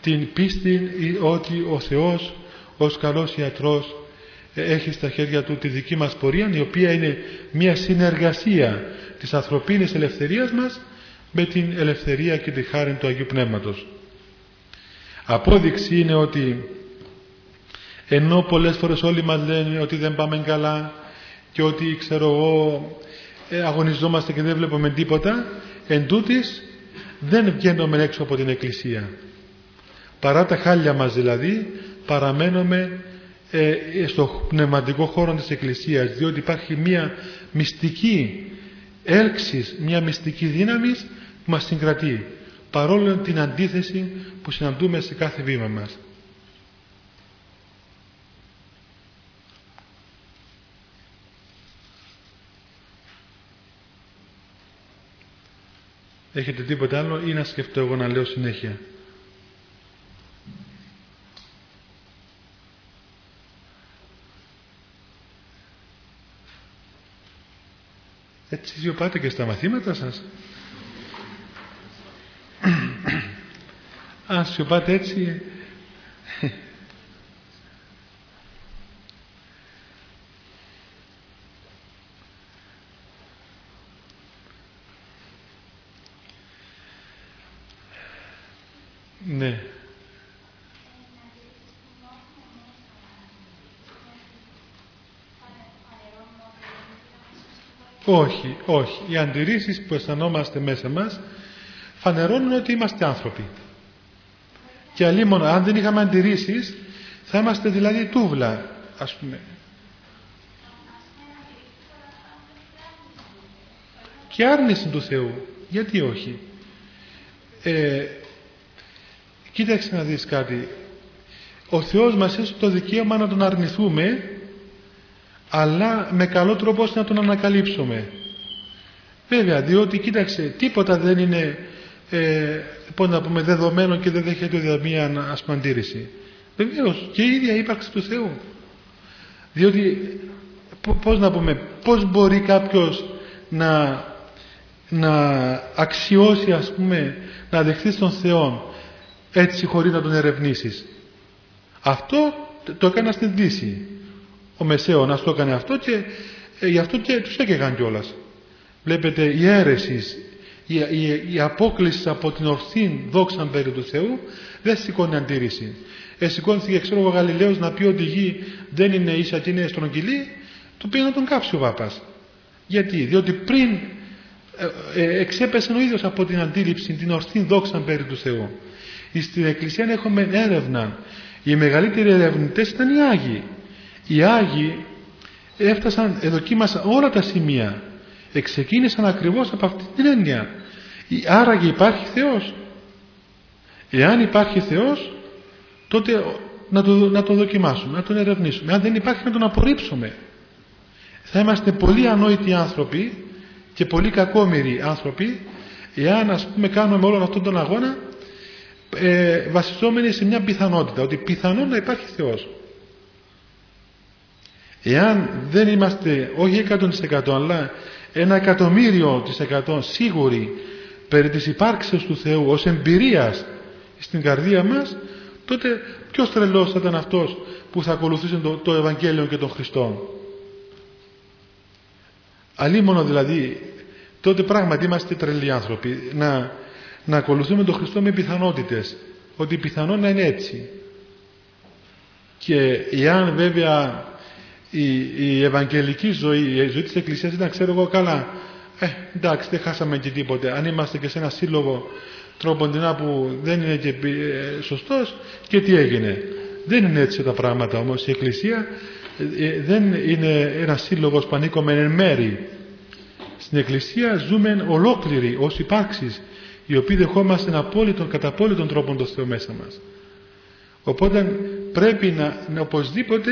την πίστη ότι ο Θεός ως καλός ιατρός ε, έχει στα χέρια του τη δική μας πορεία η οποία είναι μια συνεργασία της ανθρωπίνης ελευθερίας μας με την ελευθερία και τη χάρη του Αγίου Πνεύματος. Απόδειξη είναι ότι ενώ πολλές φορές όλοι μας λένε ότι δεν πάμε καλά και ότι ξέρω εγώ ε, αγωνιζόμαστε και δεν βλέπουμε τίποτα εν τούτης, δεν βγαίνουμε έξω από την Εκκλησία παρά τα χάλια μας δηλαδή παραμένουμε ε, στο πνευματικό χώρο της Εκκλησίας διότι υπάρχει μια μυστική έλξης, μια μυστική δύναμης που μας συγκρατεί παρόλο την αντίθεση που συναντούμε σε κάθε βήμα μας. Έχετε τίποτα άλλο ή να σκεφτώ εγώ να λέω συνέχεια; Έτσι σιωπάτε και στα μαθήματα σας. [clears throat] Αν σιωπάτε έτσι... ναι. Όχι, όχι. Οι αντιρρήσεις που αισθανόμαστε μέσα μας φανερώνουν ότι είμαστε άνθρωποι. Και αλλήμον, αν δεν είχαμε αντιρρήσεις, θα είμαστε δηλαδή τούβλα, ας πούμε. Και άρνηση του Θεού. Γιατί όχι; Ε, κοίταξε να δεις κάτι. Ο Θεός μας έστω το δικαίωμα να τον αρνηθούμε αλλά με καλό τρόπο ώστε να τον ανακαλύψουμε. Βέβαια, διότι κοίταξε, τίποτα δεν είναι ε, πώς να πούμε, δεδομένο και δεν δέχεται μία ασπαντήρηση. Βεβαίως, και η ίδια ύπαρξη του Θεού. Διότι, πώς να πούμε, πώς μπορεί κάποιος να, να αξιώσει, ας πούμε, να δεχθεί τον Θεό έτσι χωρίς να τον ερευνήσεις. Αυτό το έκανα στην Δύση ο Μεσαίωνας το έκανε αυτό και ε, γι' αυτό και τους έκαιγαν κιόλας. Βλέπετε η αίρεσης, η, η, η απόκληση από την ορθή δόξα περί του Θεού δεν σηκώνει αντίρρηση. Ε, σηκώνθηκε ξέρω ο Γαλιλαίος να πει ότι η γη δεν είναι ίσα και είναι στρογγυλή, του πήγε να τον κάψει ο Πάπας. Γιατί, διότι πριν ε, ε, εξέπεσε ο ίδιος από την αντίληψη, την ορθή δόξα περί του Θεού. Στην Εκκλησία έχουμε έρευνα. Οι μεγαλύτεροι ερευνητές ήταν οι Άγιοι. Οι Άγιοι έφτασαν, εδοκίμασαν όλα τα σημεία. Εξεκίνησαν ακριβώς από αυτή την έννοια. Άραγε υπάρχει Θεός. Εάν υπάρχει Θεός, τότε να το, να το δοκιμάσουμε, να τον ερευνήσουμε. Αν δεν υπάρχει να τον απορρίψουμε. Θα είμαστε πολύ ανόητοι άνθρωποι και πολύ κακόμοιροι άνθρωποι εάν ας πούμε κάνουμε όλο αυτόν τον αγώνα ε, βασιζόμενοι σε μια πιθανότητα ότι πιθανόν να υπάρχει Θεός εάν δεν είμαστε όχι 100% αλλά ένα εκατομμύριο της εκατό σίγουροι περί της υπάρξεως του Θεού ως εμπειρίας στην καρδία μας τότε ποιος τρελός θα ήταν αυτός που θα ακολουθήσει το, το Ευαγγέλιο και τον Χριστό; Αλίμονο δηλαδή τότε πράγματι είμαστε τρελοί άνθρωποι να, να ακολουθούμε τον Χριστό με πιθανότητες ότι πιθανόν να είναι έτσι. Και εάν βέβαια η, η ευαγγελική ζωή η ζωή της Εκκλησίας ήταν ξέρω εγώ καλά ε, εντάξει δεν χάσαμε και τίποτε. Αν είμαστε και σε ένα σύλλογο τρόποντινά που δεν είναι και ε, σωστός και τι έγινε. Δεν είναι έτσι τα πράγματα όμως. Η Εκκλησία ε, ε, δεν είναι ένας σύλλογος που ανήκουμε εν μέρη. Στην Εκκλησία ζούμε ολόκληροι ως υπάρξεις οι οποίοι δεχόμαστε απόλυτον, κατά απόλυτον τρόπο το Θεό μέσα μας. Οπότε πρέπει να, να οπωσδήποτε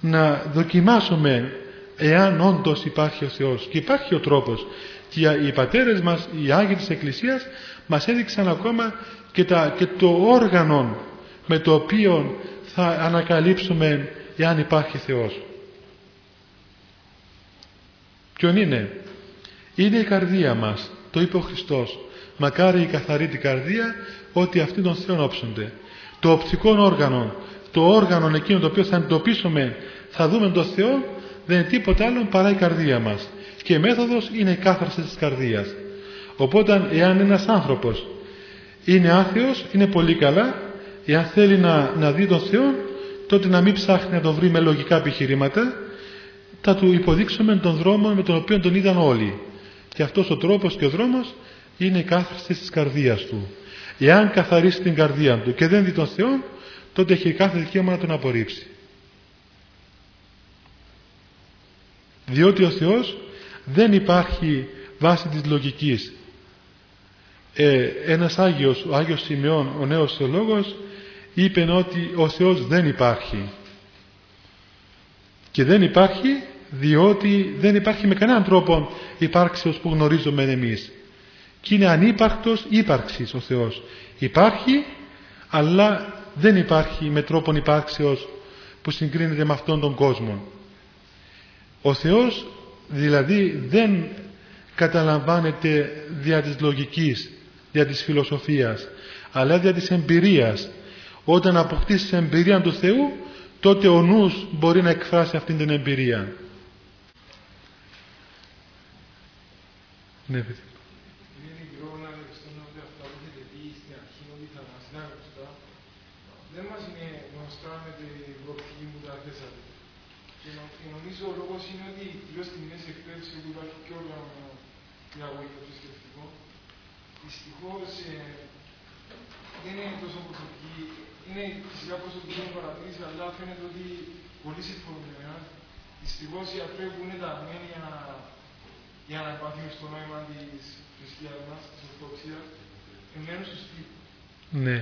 να δοκιμάσουμε εάν όντως υπάρχει ο Θεός και υπάρχει ο τρόπος και οι πατέρες μας, οι Άγιοι της Εκκλησίας μας έδειξαν ακόμα και, τα, και το όργανο με το οποίο θα ανακαλύψουμε εάν υπάρχει Θεός. Ποιον είναι; Είναι η καρδία μας. Το είπε ο Χριστός. Μακάρι η καθαρή την καρδία ότι αυτοί τον Θεό όψονται. Το οπτικό όργανο, το όργανο εκείνο το οποίο θα εντοπίσουμε, θα δούμε τον Θεό, δεν είναι τίποτα άλλο παρά η καρδία μας. Και η μέθοδος είναι η κάθαρση της καρδίας. Οπότε εάν ένας άνθρωπος είναι άθεος, είναι πολύ καλά. Εάν θέλει να, να δει τον Θεό, τότε να μην ψάχνει να τον βρει με λογικά επιχειρήματα, θα του υποδείξουμε τον δρόμο με τον οποίο τον είδαν όλοι. Και αυτός ο τρόπος και ο δρόμος είναι η κάθαρση της καρδίας του. Εάν καθαρίσει την καρδία του και δεν δει τον Θεό, τότε έχει κάθε δικαίωμα να τον απορρίψει. Διότι ο Θεός δεν υπάρχει βάση της λογικής. Ε, ένας Άγιος, ο Άγιος Σημειών, ο νέος θεολόγος, είπε ότι ο Θεός δεν υπάρχει. Και δεν υπάρχει διότι δεν υπάρχει με κανέναν τρόπο υπάρξεως που γνωρίζουμε εμείς. Και είναι ανύπαρκτος ύπαρξης ο Θεός. Υπάρχει, αλλά δεν υπάρχει με τρόπον υπάρξεως που συγκρίνεται με αυτόν τον κόσμο. Ο Θεός δηλαδή δεν καταλαμβάνεται δια της λογικής, δια της φιλοσοφίας, αλλά δια της εμπειρίας. Όταν αποκτήσεις εμπειρία του Θεού, τότε ο νους μπορεί να εκφράσει αυτή την εμπειρία. Ναι, παιδί. Είναι μικρό να ότι αυτά που έχετε πει στην αρχή ότι θα μας είναι γνωστά. Δεν μας είναι γνωστά με την προοπτική που τα θέσατε. Και νομίζω ο λόγος είναι ότι κυρίως στη μέση εκπαίδευση που υπάρχει και όλο η αγωγή το σκεφτικό, δυστυχώς ε, δεν είναι τόσο προσωπική. Είναι φυσικά προσωπική παρατήρηση, αλλά φαίνεται ότι πολύ συμφωνούν με Δυστυχώς οι άνθρωποι που είναι ταγμένοι για να για να επανθύνει στο νόημα της θρησκείας μας, της Ορθοδοξίας, εμένουν στου Ναι.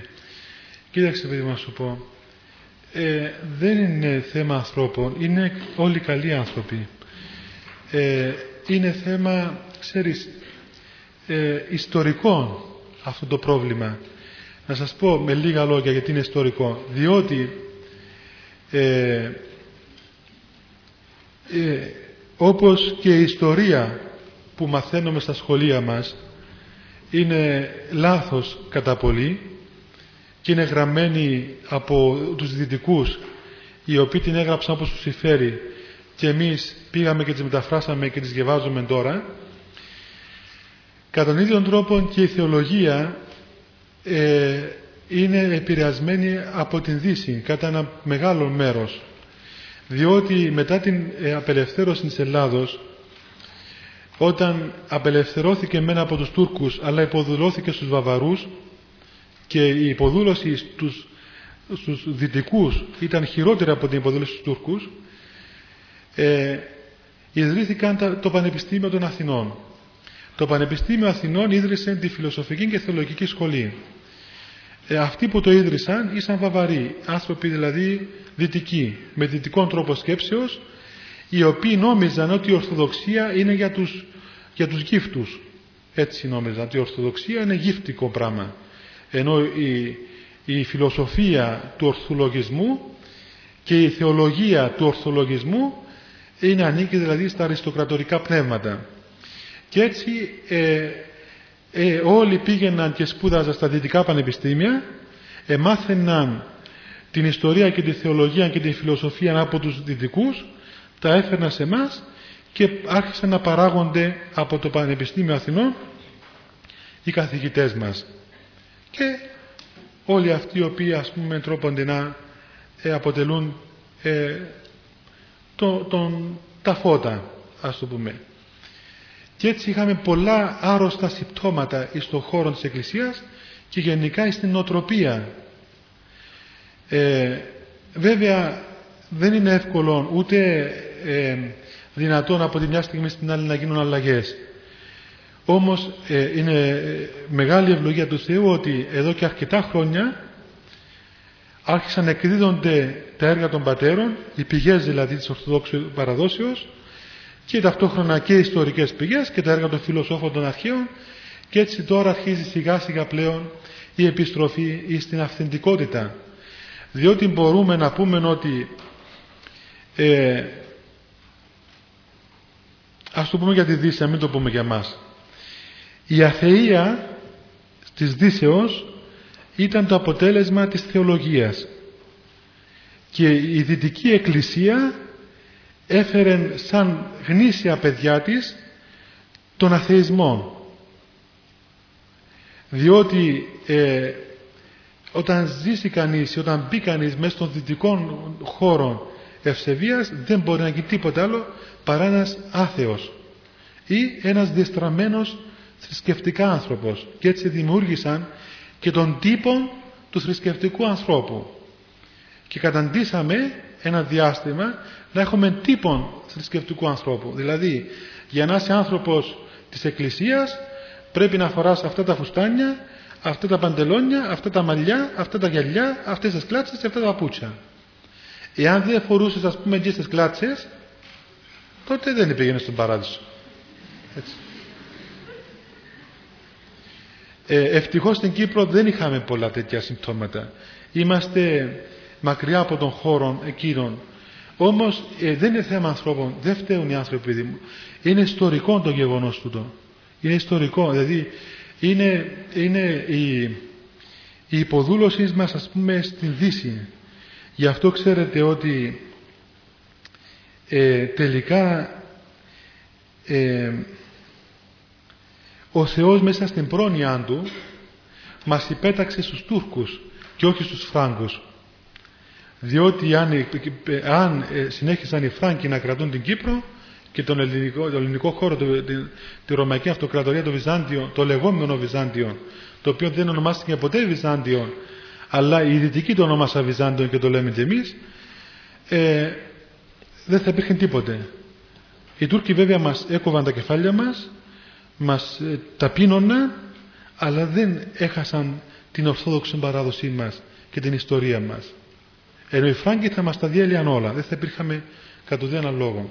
Κοίταξε, παιδί, να σου πω. Ε, δεν είναι θέμα ανθρώπων, είναι όλοι καλοί άνθρωποι. Ε, είναι θέμα, ξέρεις, ε, ιστορικών αυτό το πρόβλημα. Να σας πω με λίγα λόγια γιατί είναι ιστορικό. Διότι ε, ε, όπως και η ιστορία που μαθαίνουμε στα σχολεία μας είναι λάθος κατά πολύ και είναι γραμμένη από τους δυτικούς οι οποίοι την έγραψαν όπως τους συμφέρει και εμείς πήγαμε και τις μεταφράσαμε και τις διαβάζουμε τώρα κατά τον ίδιο τρόπο και η θεολογία ε, είναι επηρεασμένη από την Δύση κατά ένα μεγάλο μέρος διότι μετά την ε, απελευθέρωση της Ελλάδος όταν απελευθερώθηκε μένα από τους Τούρκους αλλά υποδουλώθηκε στους Βαβαρούς και η υποδούλωση στους, στους Δυτικούς ήταν χειρότερη από την υποδούλωση στους Τούρκους ε, ιδρύθηκαν το Πανεπιστήμιο των Αθηνών. Το Πανεπιστήμιο Αθηνών ίδρυσε τη Φιλοσοφική και Θεολογική Σχολή. Ε, αυτοί που το ίδρυσαν ήσαν βαβαροί, άνθρωποι δηλαδή δυτικοί, με δυτικών τρόπο σκέψεως, οι οποίοι νόμιζαν ότι η Ορθοδοξία είναι για τους, για τους γύφτους. Έτσι νόμιζαν ότι η Ορθοδοξία είναι γύφτικο πράγμα. Ενώ η, η φιλοσοφία του ορθολογισμού και η θεολογία του ορθολογισμού είναι ανήκει δηλαδή στα αριστοκρατορικά πνεύματα. Και έτσι ε, ε, όλοι πήγαιναν και σπούδαζαν στα δυτικά πανεπιστήμια, εμάθαιναν την ιστορία και τη θεολογία και τη φιλοσοφία από τους δυτικούς, τα έφερναν σε εμάς και άρχισαν να παράγονται από το Πανεπιστήμιο Αθηνών οι καθηγητές μας. Και όλοι αυτοί οι οποίοι ας πούμε τρόπονται να ε, αποτελούν ε, το, τον, τα φώτα ας το πούμε. Και έτσι είχαμε πολλά άρρωστα συμπτώματα στον χώρο της Εκκλησίας και γενικά στην νοοτροπία. Ε, βέβαια δεν είναι εύκολο ούτε ε, δυνατόν από τη μια στιγμή στην άλλη να γίνουν αλλαγές. Όμως ε, είναι μεγάλη ευλογία του Θεού ότι εδώ και αρκετά χρόνια άρχισαν να εκδίδονται τα έργα των πατέρων, οι πηγές δηλαδή της Ορθοδόξου παραδόσεως και ταυτόχρονα και ιστορικές πηγές και τα έργα των φιλοσόφων των αρχαίων. Και έτσι τώρα αρχίζει σιγά σιγά πλέον η επιστροφή στην αυθεντικότητα. Διότι μπορούμε να πούμε ότι ε, ας το πούμε για τη Δύση, να μην το πούμε για μας. Η αθεία της Δύσεως ήταν το αποτέλεσμα της θεολογίας. Και η Δυτική Εκκλησία έφερε σαν γνήσια παιδιά της τον αθεισμό διότι ε, όταν ζήσει κανείς όταν μπει κανείς μέσα των δυτικών χώρων ευσεβίας δεν μπορεί να γίνει τίποτα άλλο παρά ένας άθεος ή ένας διεστραμμένος θρησκευτικά άνθρωπος. Και έτσι δημιούργησαν και τον τύπο του θρησκευτικού ανθρώπου. Και καταντήσαμε ένα διάστημα να έχουμε τύπον θρησκευτικού ανθρώπου. Δηλαδή, για να είσαι άνθρωπος της Εκκλησίας πρέπει να φοράς αυτά τα φουστάνια, αυτά τα παντελόνια, αυτά τα μαλλιά, αυτά τα γυαλιά, αυτές τις κλάτσες και αυτά τα παπούτσια. Εάν δεν φορούσες ας πούμε και στις κλάτσες, τότε δεν πήγαινες στον παράδεισο. Έτσι. Ε, ευτυχώς στην Κύπρο δεν είχαμε πολλά τέτοια συμπτώματα. Είμαστε μακριά από τον χώρο εκείνων όμως ε, δεν είναι θέμα ανθρώπων, δεν φταίουν οι άνθρωποι μου. Είναι ιστορικό το γεγονός τούτο. Είναι ιστορικό, δηλαδή είναι, είναι η, η υποδούλωση μας ας πούμε στην Δύση. Γι' αυτό ξέρετε ότι ε, τελικά ε, ο Θεός μέσα στην πρόνοια Του μας υπέταξε στους Τούρκους και όχι στους Φράγκους διότι αν, αν ε, συνέχισαν οι Φράγκοι να κρατούν την Κύπρο και τον ελληνικό, τον ελληνικό χώρο, τη, τη Ρωμαϊκή Αυτοκρατορία, το Βυζάντιο, το λεγόμενο Βυζάντιο, το οποίο δεν ονομάστηκε ποτέ Βυζάντιο, αλλά οι δυτικοί το ονόμασαν Βυζάντιο και το λέμε και εμείς, ε, δεν θα υπήρχε τίποτε. Οι Τούρκοι βέβαια μας έκοβαν τα κεφάλια μας, μας ε, ταπείνωναν, αλλά δεν έχασαν την ορθόδοξη παράδοσή μας και την ιστορία μας. Ενώ οι Φράγκοι θα μας τα διέλυαν όλα. Δεν θα υπήρχαμε κατ' ουδένα λόγο.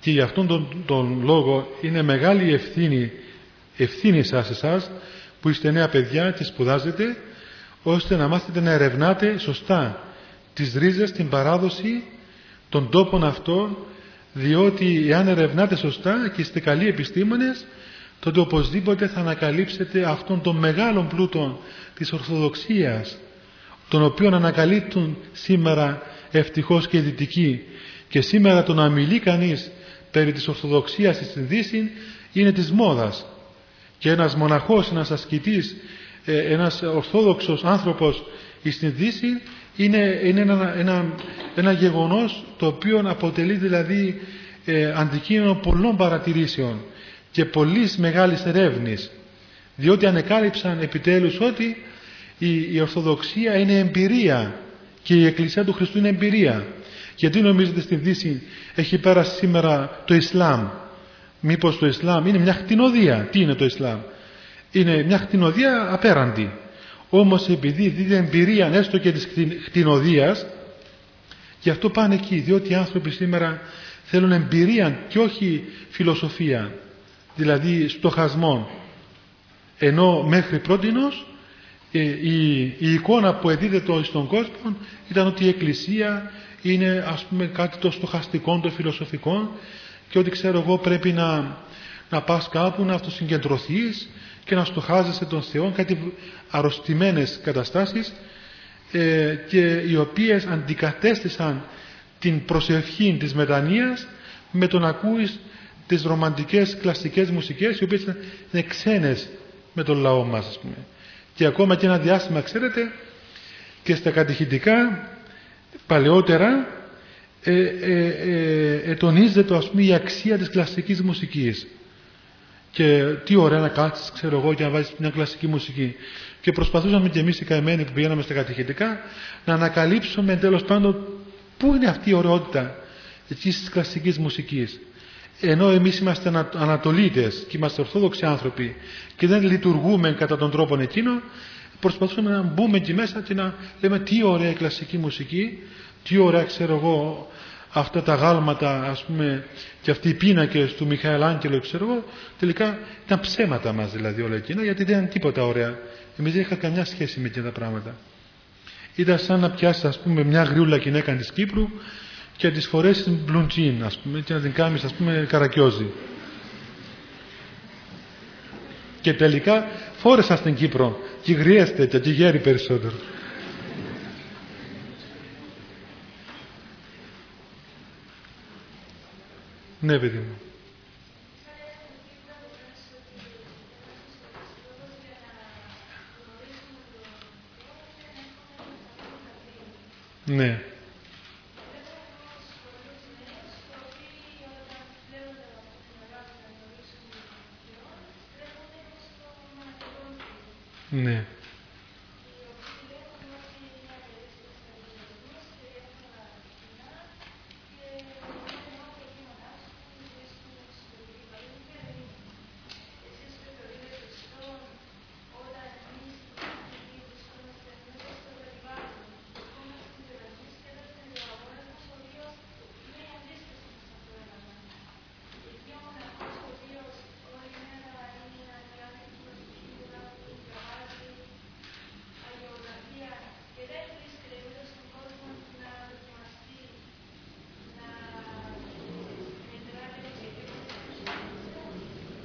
Και γι' αυτόν τον, τον λόγο είναι μεγάλη ευθύνη, ευθύνη σας εσάς που είστε νέα παιδιά και σπουδάζετε ώστε να μάθετε να ερευνάτε σωστά τις ρίζες, την παράδοση των τόπων αυτών διότι εάν ερευνάτε σωστά και είστε καλοί επιστήμονες τότε οπωσδήποτε θα ανακαλύψετε αυτόν τον μεγάλο πλούτο της Ορθοδοξίας τον οποίο ανακαλύπτουν σήμερα ευτυχώς και οι δυτικοί. Και σήμερα το να μιλεί κανείς περί της Ορθοδοξίας στην Δύσης είναι της μόδας. Και ένας μοναχός, ένας ασκητής ε, ένας ορθόδοξος άνθρωπος στην Δύση είναι, είναι ένα, ένα, ένα γεγονός το οποίο αποτελεί δηλαδή ε, αντικείμενο πολλών παρατηρήσεων και πολλής μεγάλης ερεύνης. Διότι ανεκάλυψαν επιτέλους ότι η, η Ορθοδοξία είναι εμπειρία και η Εκκλησία του Χριστού είναι εμπειρία Γιατί νομίζετε στη Δύση έχει πέρασει σήμερα το Ισλάμ; Μήπως το Ισλάμ είναι μια χτινοδία; Τι είναι το Ισλάμ; Είναι μια χτινοδία απέραντη. Όμως επειδή δίδει εμπειρία έστω και της χτινοδίας γι' αυτό πάνε εκεί. Διότι οι άνθρωποι σήμερα θέλουν εμπειρία και όχι φιλοσοφία. Δηλαδή στοχασμών. Ενώ μέχρι πρότινος ε, η, η εικόνα που εδίδεται στον κόσμο ήταν ότι η Εκκλησία είναι ας πούμε κάτι το στοχαστικό, το φιλοσοφικό και ότι ξέρω εγώ πρέπει να, να πας κάπου να αυτοσυγκεντρωθείς και να στοχάζεσαι τον Θεό, κάτι αρρωστημένες καταστάσεις ε, και οι οποίες αντικατέστησαν την προσευχή της μετανοίας με τον να ακούεις τις ρομαντικές κλασικές μουσικές οι οποίες είναι ξένες με τον λαό μας ας πούμε. Και ακόμα και ένα διάστημα ξέρετε και στα κατηχητικά παλαιότερα ε, ε, ε, ε, τονίζεται ας πούμε η αξία της κλασικής μουσικής. Και τι ωραία να κάτσεις ξέρω εγώ και να βάζεις μια κλασική μουσική. Και προσπαθούσαμε και εμείς οι καημένοι που πηγαίναμε στα κατηχητικά να ανακαλύψουμε τέλος πάντων πού είναι αυτή η ωραιότητα της κλασικής μουσικής ενώ εμείς είμαστε ανατολίτες και είμαστε ορθόδοξοι άνθρωποι και δεν λειτουργούμε κατά τον τρόπο εκείνο προσπαθούμε να μπούμε εκεί μέσα και να λέμε τι ωραία κλασική μουσική τι ωραία ξέρω εγώ αυτά τα γάλματα ας πούμε και αυτοί οι πίνακες του Μιχαήλ Άγγελο ξέρω εγώ τελικά ήταν ψέματα μας δηλαδή όλα εκείνα γιατί δεν ήταν τίποτα ωραία. Εμείς δεν είχαμε καμιά σχέση με εκείνα τα πράγματα. Ήταν σαν να πιάσεις ας πούμε μια γριούλα γυναίκα της Κύπρου και να της φορέσει μπλουντζίν ας πούμε και να την κάνεις ας πούμε καρακιόζη και τελικά φόρεσα στην Κύπρο και γριέστε και γέρει περισσότερο Ναι, παιδί μου. Ναι. Ναι.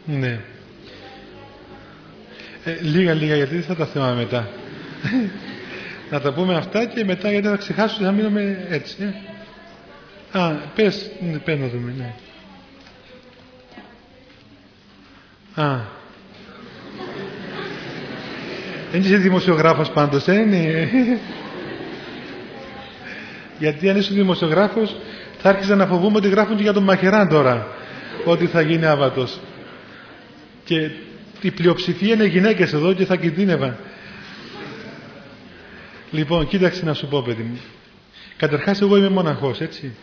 Ναι. Ε, λίγα λίγα γιατί δεν θα τα θυμάμαι μετά. να τα πούμε αυτά και μετά γιατί θα ξεχάσω θα μείνουμε έτσι. Ε. Α, πες, ναι, πες να δούμε, ναι. Α. Δεν είσαι δημοσιογράφος πάντως, ε, είναι. Γιατί αν είσαι δημοσιογράφος θα άρχισα να φοβούμαι ότι γράφουν και για τον Μαχεράν τώρα. Ότι θα γίνει άβατος και η πλειοψηφία είναι γυναίκες εδώ και θα κινδύνευαν. Λοιπόν, κοίταξε να σου πω παιδί μου. Καταρχάς εγώ είμαι μοναχός, έτσι.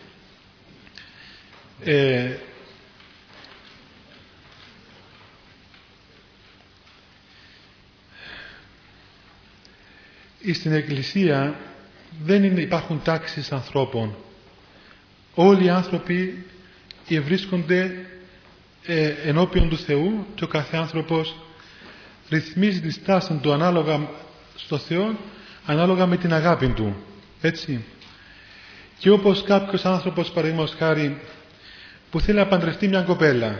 Ε, στην Εκκλησία δεν είναι, υπάρχουν τάξεις ανθρώπων. Όλοι οι άνθρωποι βρίσκονται ε, ενώπιον του Θεού και ο κάθε άνθρωπος ρυθμίζει τη στάση του ανάλογα στο Θεό ανάλογα με την αγάπη του. Έτσι. Και όπως κάποιος άνθρωπος παραδείγματος χάρη που θέλει να παντρευτεί μια κοπέλα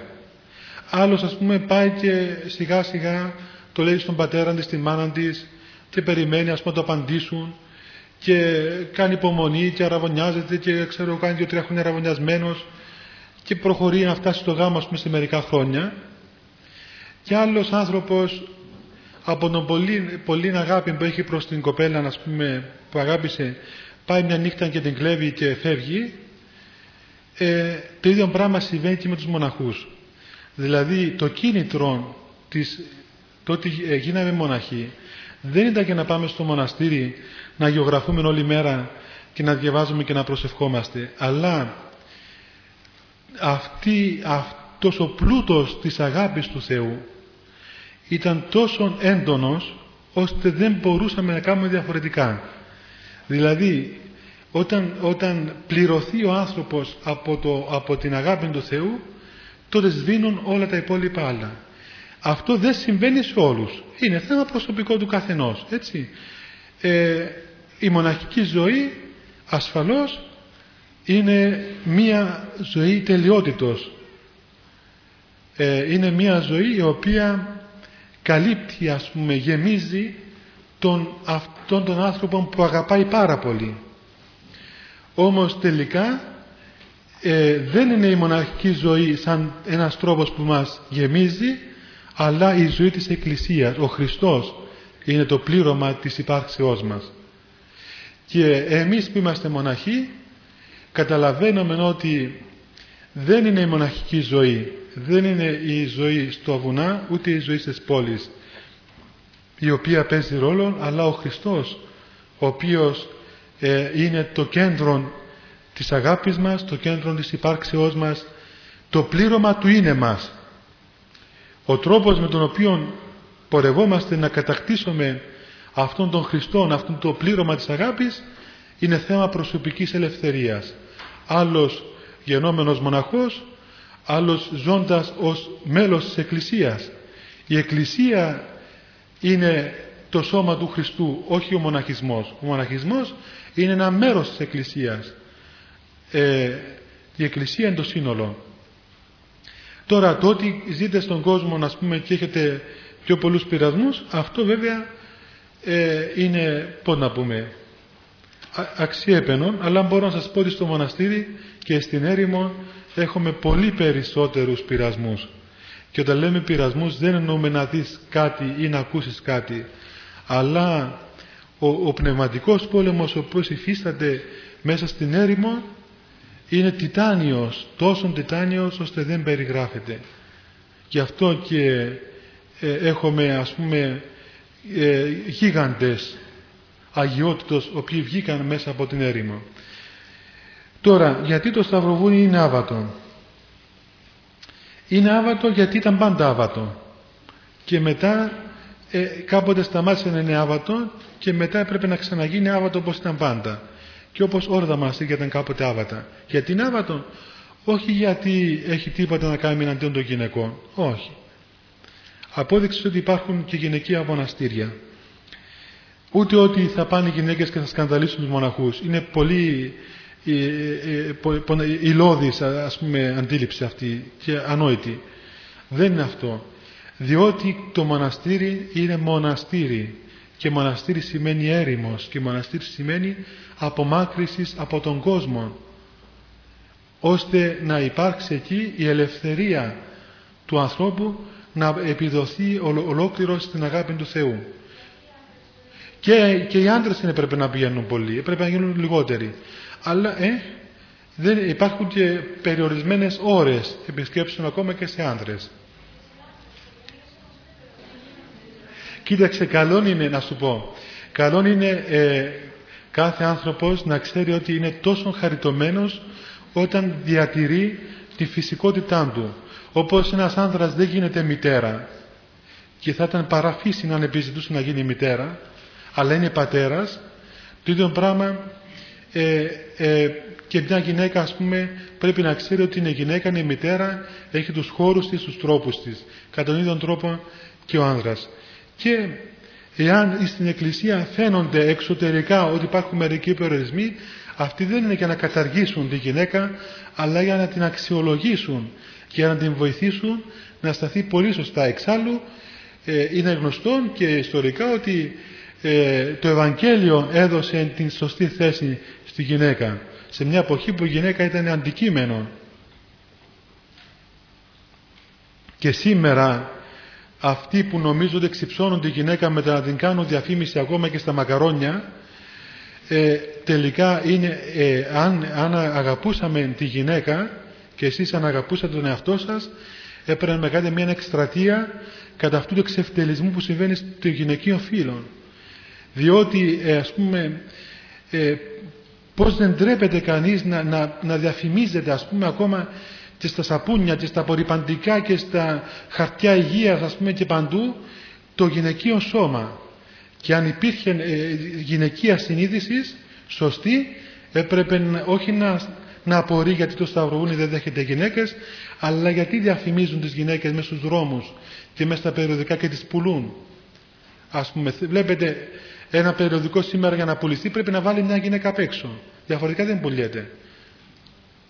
άλλος ας πούμε πάει και σιγά σιγά το λέει στον πατέρα της, στη μάνα της και περιμένει ας πούμε το απαντήσουν και κάνει υπομονή και αραβωνιάζεται και ξέρω κάνει δύο-τρία χρόνια αραβωνιασμένος και προχωρεί να φτάσει στο γάμο πούμε σε μερικά χρόνια και άλλος άνθρωπος από τον πολύ, πολύ αγάπη που έχει προς την κοπέλα ας πούμε, που αγάπησε πάει μια νύχτα και την κλέβει και φεύγει ε, το ίδιο πράγμα συμβαίνει και με τους μοναχούς δηλαδή το κίνητρο της, το ότι γίναμε μοναχοί δεν ήταν και να πάμε στο μοναστήρι να γεωγραφούμε όλη μέρα και να διαβάζουμε και να προσευχόμαστε. Αλλά αυτή, αυτός ο πλούτος της αγάπης του Θεού ήταν τόσο έντονος ώστε δεν μπορούσαμε να κάνουμε διαφορετικά. Δηλαδή όταν, όταν πληρωθεί ο άνθρωπος από, το, από την αγάπη του Θεού τότε σβήνουν όλα τα υπόλοιπα άλλα. Αυτό δεν συμβαίνει σε όλους. Είναι θέμα προσωπικό του καθενός. Έτσι. Ε, η μοναχική ζωή ασφαλώς είναι μία ζωή τελειότητος. Ε, είναι μία ζωή η οποία καλύπτει ας πούμε γεμίζει τον, αυτόν τον άνθρωπο που αγαπάει πάρα πολύ. Όμως τελικά ε, δεν είναι η μοναχική ζωή σαν ένας τρόπος που μας γεμίζει αλλά η ζωή της Εκκλησίας, ο Χριστός είναι το πλήρωμα της υπάρξεώς μας. Και εμείς που είμαστε μοναχοί καταλαβαίνουμε ότι δεν είναι η μοναχική ζωή, δεν είναι η ζωή στο βουνά ούτε η ζωή στις πόλεις η οποία παίζει ρόλο αλλά ο Χριστός ο οποίος ε, είναι το κέντρο της αγάπης μας, το κέντρο της υπάρξεώς μας, το πλήρωμα του είναι μας. Ο τρόπος με τον οποίο πορευόμαστε να κατακτήσουμε αυτόν τον Χριστόν, αυτόν το πλήρωμα της αγάπης είναι θέμα προσωπικής ελευθερίας. Άλλος γενόμενος μοναχός, άλλος ζώντας ως μέλος της Εκκλησίας. Η Εκκλησία είναι το σώμα του Χριστού, όχι ο μοναχισμός. Ο μοναχισμός είναι ένα μέρος της Εκκλησίας. Ε, η Εκκλησία είναι το σύνολο. Τώρα το ότι ζείτε στον κόσμο να πούμε και έχετε πιο πολλούς πειρασμούς αυτό βέβαια ε, είναι πώς να πούμε αξιέπαινο αλλά μπορώ να σας πω ότι στο μοναστήρι και στην έρημο έχουμε πολύ περισσότερους πειρασμούς και όταν λέμε πειρασμούς δεν εννοούμε να δεις κάτι ή να ακούσεις κάτι αλλά ο, ο πνευματικός πόλεμος ο οποίος υφίσταται μέσα στην έρημο είναι τιτάνιος, τόσο τιτάνιος ώστε δεν περιγράφεται. Γι' αυτό και ε, έχουμε ας πούμε ε, γίγαντες αγιότητος, οποίοι βγήκαν μέσα από την έρημο. Τώρα, γιατί το Σταυροβούνι είναι άβατο; Είναι άβατο γιατί ήταν πάντα άβατο. Και μετά ε, κάποτε σταμάτησε να είναι άβατο και μετά έπρεπε να ξαναγίνει άβατο όπως ήταν πάντα και όπως όλα τα μοναστήρια ήταν κάποτε άβατα. Γιατί είναι άβατο, όχι γιατί έχει τίποτα να κάνει με εναντίον των γυναικών. Όχι. Απόδειξε ότι υπάρχουν και γυναικεία μοναστήρια. Ούτε ότι θα πάνε οι γυναίκες και θα σκανδαλίσουν τους μοναχούς. Είναι πολύ ηλώδης ας πούμε αντίληψη αυτή και ανόητη. Δεν είναι αυτό. Διότι το μοναστήρι είναι μοναστήρι και μοναστήρι σημαίνει έρημος και μοναστήρι σημαίνει απομάκρυσης από τον κόσμο ώστε να υπάρξει εκεί η ελευθερία του ανθρώπου να επιδοθεί ολόκληρο στην αγάπη του Θεού. Και, και οι άντρες δεν έπρεπε να πηγαίνουν πολύ, έπρεπε να γίνουν λιγότεροι. Αλλά ε, δεν υπάρχουν και περιορισμένες ώρες επισκέψεων ακόμα και σε άντρες. Κοίταξε, καλό είναι να σου πω, καλό είναι ε, κάθε άνθρωπος να ξέρει ότι είναι τόσο χαριτωμένος όταν διατηρεί τη φυσικότητά του. Όπως ένας άνδρας δεν γίνεται μητέρα και θα ήταν παραφύση να επιζητούσε να γίνει μητέρα, αλλά είναι πατέρας, το ίδιο πράγμα ε, ε, και μια γυναίκα ας πούμε πρέπει να ξέρει ότι είναι γυναίκα, είναι μητέρα, έχει τους χώρους της, τους τρόπους της. Κατά τον ίδιο τρόπο και ο άνδρας. Και εάν στην Εκκλησία φαίνονται εξωτερικά ότι υπάρχουν μερικοί περιορισμοί, αυτοί δεν είναι για να καταργήσουν τη γυναίκα, αλλά για να την αξιολογήσουν και για να την βοηθήσουν να σταθεί πολύ σωστά. Εξάλλου, ε, είναι γνωστό και ιστορικά ότι ε, το Ευαγγέλιο έδωσε την σωστή θέση στη γυναίκα. Σε μια εποχή που η γυναίκα ήταν αντικείμενο. Και σήμερα αυτοί που νομίζονται εξυψώνουν τη γυναίκα μετά να την κάνουν διαφήμιση ακόμα και στα μακαρόνια ε, τελικά είναι ε, αν, αν αγαπούσαμε τη γυναίκα και εσείς αν αγαπούσατε τον εαυτό σας έπρεπε να κάνετε μια εκστρατεία κατά αυτού του εξευτελισμού που συμβαίνει στο γυναικείο φύλο διότι ε, ας πούμε ε, Πώς δεν τρέπεται κανείς να, να, να διαφημίζεται ας πούμε ακόμα και στα σαπούνια και στα απορριπαντικά και στα χαρτιά υγείας ας πούμε και παντού το γυναικείο σώμα. Και αν υπήρχε ε, γυναικεία συνείδησης σωστή έπρεπε όχι να, να απορεί γιατί το Σταυρογούνι δεν δέχεται γυναίκες αλλά γιατί διαφημίζουν τις γυναίκες μέσα στους δρόμους και μέσα στα περιοδικά και τις πουλούν. Ας πούμε, βλέπετε ένα περιοδικό σήμερα για να πουληθεί πρέπει να βάλει μια γυναίκα απ' έξω. Διαφορετικά δεν πουλιέται.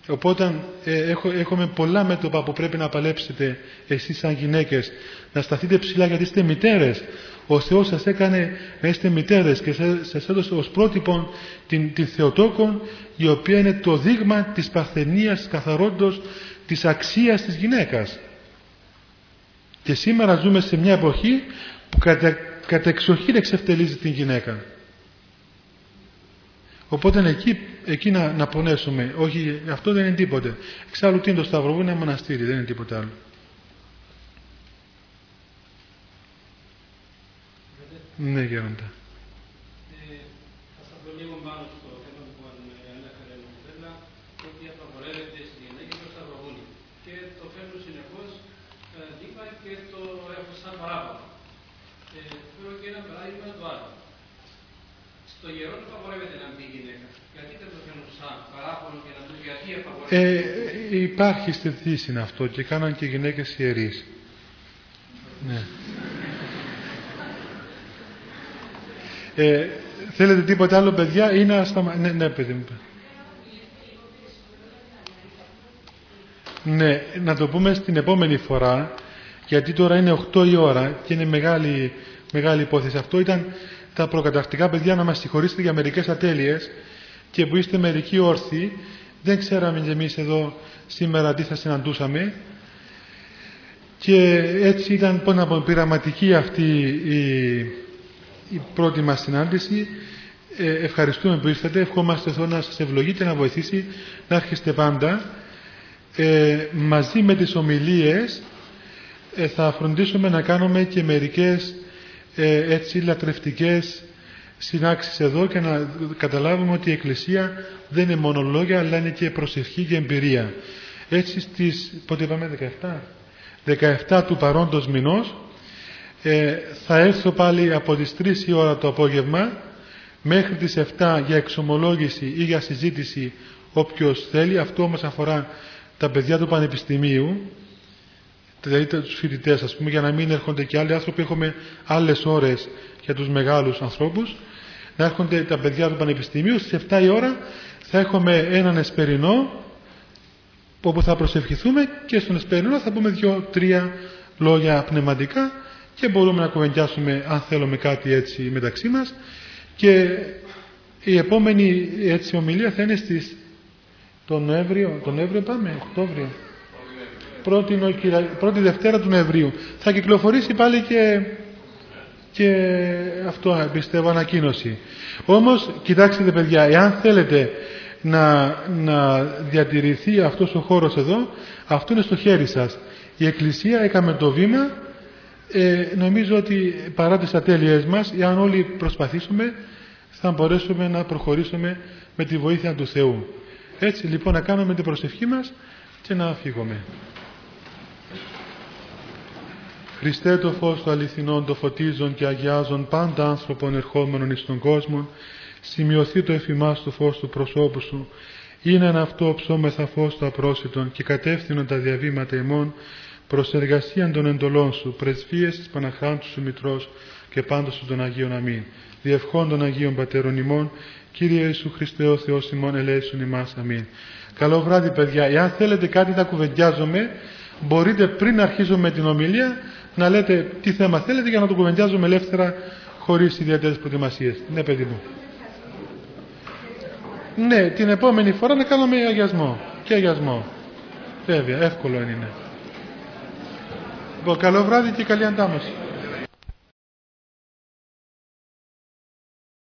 Οπότε ε, έχω, έχουμε πολλά μέτωπα που πρέπει να παλέψετε εσείς σαν γυναίκες να σταθείτε ψηλά γιατί είστε μητέρες. Ο Θεός σας έκανε να είστε μητέρες και σας έδωσε ως πρότυπο την, την Θεοτόκον η οποία είναι το δείγμα της παρθενίας, της καθαρόντος, της αξίας της γυναίκας. Και σήμερα ζούμε σε μια εποχή που κατα, κατεξοχήν εξευτελίζει την γυναίκα. Οπότε εκεί, εκεί να, να πονέσουμε. Όχι, αυτό δεν είναι τίποτε. Εξάλλου τι είναι το Σταυροβού, είναι ένα μοναστήρι, δεν είναι τίποτα άλλο. Ναι, γέροντα. Ε, υπάρχει στη Δύση αυτό και κάναν και γυναίκες ιερείς. Ναι. Ε, θέλετε τίποτα άλλο παιδιά ή να σταματήσω. Ναι, ναι παιδί μου. Ναι, να το πούμε στην επόμενη φορά γιατί τώρα είναι 8 η ώρα και είναι μεγάλη, μεγάλη υπόθεση. Αυτό ήταν τα προκαταρκτικά παιδιά να μας συγχωρήσετε για μερικές ατέλειες και που είστε μερικοί όρθιοι. Δεν ξέραμε και εμείς εδώ σήμερα τι θα συναντούσαμε. Και έτσι ήταν πω να πειραματική αυτή η, η πρώτη μας συνάντηση. Ε, ευχαριστούμε που ήρθατε. Ευχόμαστε εδώ να σας ευλογεί και να βοηθήσει να έρχεστε πάντα. Ε, μαζί με τις ομιλίες ε, θα φροντίσουμε να κάνουμε και μερικές ε, έτσι λατρευτικές συνάξεις εδώ και να καταλάβουμε ότι η Εκκλησία δεν είναι μόνο λόγια αλλά είναι και προσευχή και εμπειρία. Έτσι στις, πότε είπαμε 17, 17 του παρόντος μηνός ε, θα έρθω πάλι από τις 3 η ώρα το απόγευμα μέχρι τις 7 για εξομολόγηση ή για συζήτηση όποιος θέλει. Αυτό όμως αφορά τα παιδιά του Πανεπιστημίου δηλαδή τους φοιτητές ας πούμε για να μην έρχονται και άλλοι άνθρωποι έχουμε άλλες ώρες για τους μεγάλους ανθρώπους. Να έρχονται τα παιδιά του Πανεπιστημίου στις 7 η ώρα θα έχουμε έναν εσπερινό όπου θα προσευχηθούμε και στον εσπερινό θα πούμε δύο-τρία λόγια πνευματικά και μπορούμε να κουβεντιάσουμε αν θέλουμε κάτι έτσι μεταξύ μας. Και η επόμενη έτσι ομιλία θα είναι στις τον Νοέμβριο, τον Νοέμβριο πάμε, Οκτώβριο πρώτη, πρώτη Δευτέρα του Νοεμβρίου θα κυκλοφορήσει πάλι και και αυτό πιστεύω ανακοίνωση. Όμως, κοιτάξτε παιδιά, εάν θέλετε να, να διατηρηθεί αυτός ο χώρος εδώ, αυτό είναι στο χέρι σας. Η Εκκλησία έκαμε το βήμα, ε, νομίζω ότι παρά τις ατέλειες μας, εάν όλοι προσπαθήσουμε, θα μπορέσουμε να προχωρήσουμε με τη βοήθεια του Θεού. Έτσι λοιπόν να κάνουμε την προσευχή μας και να φύγουμε. Χριστέ το φως του αληθινών το φωτίζον και αγιάζον πάντα άνθρωπον ερχόμενων εις τον κόσμο, σημειωθεί το εφημάς του φως του προσώπου σου, είναι ένα αυτό ψώμεθα φως του απρόσιτον και κατεύθυνον τα διαβήματα ημών προς εργασίαν των εντολών σου, πρεσβείες της Παναχράντου σου Μητρός και πάντως σου των Αγίων Αμήν. Διευχών των Αγίων Πατέρων ημών, Κύριε Ιησού Χριστέ ο Θεός ημών ελέησον ημάς. Αμήν. Καλό βράδυ παιδιά. Εάν θέλετε κάτι να κουβεντιάζομαι, μπορείτε πριν αρχίσουμε την ομιλία να λέτε τι θέμα θέλετε για να το κουβεντιάζουμε ελεύθερα χωρίς ιδιαίτερες προετοιμασίες. Ναι, παιδί μου. Ναι, την επόμενη φορά να κάνουμε αγιασμό. Και αγιασμό. Βέβαια, εύκολο είναι. Λοιπόν, καλό βράδυ και καλή αντάμωση.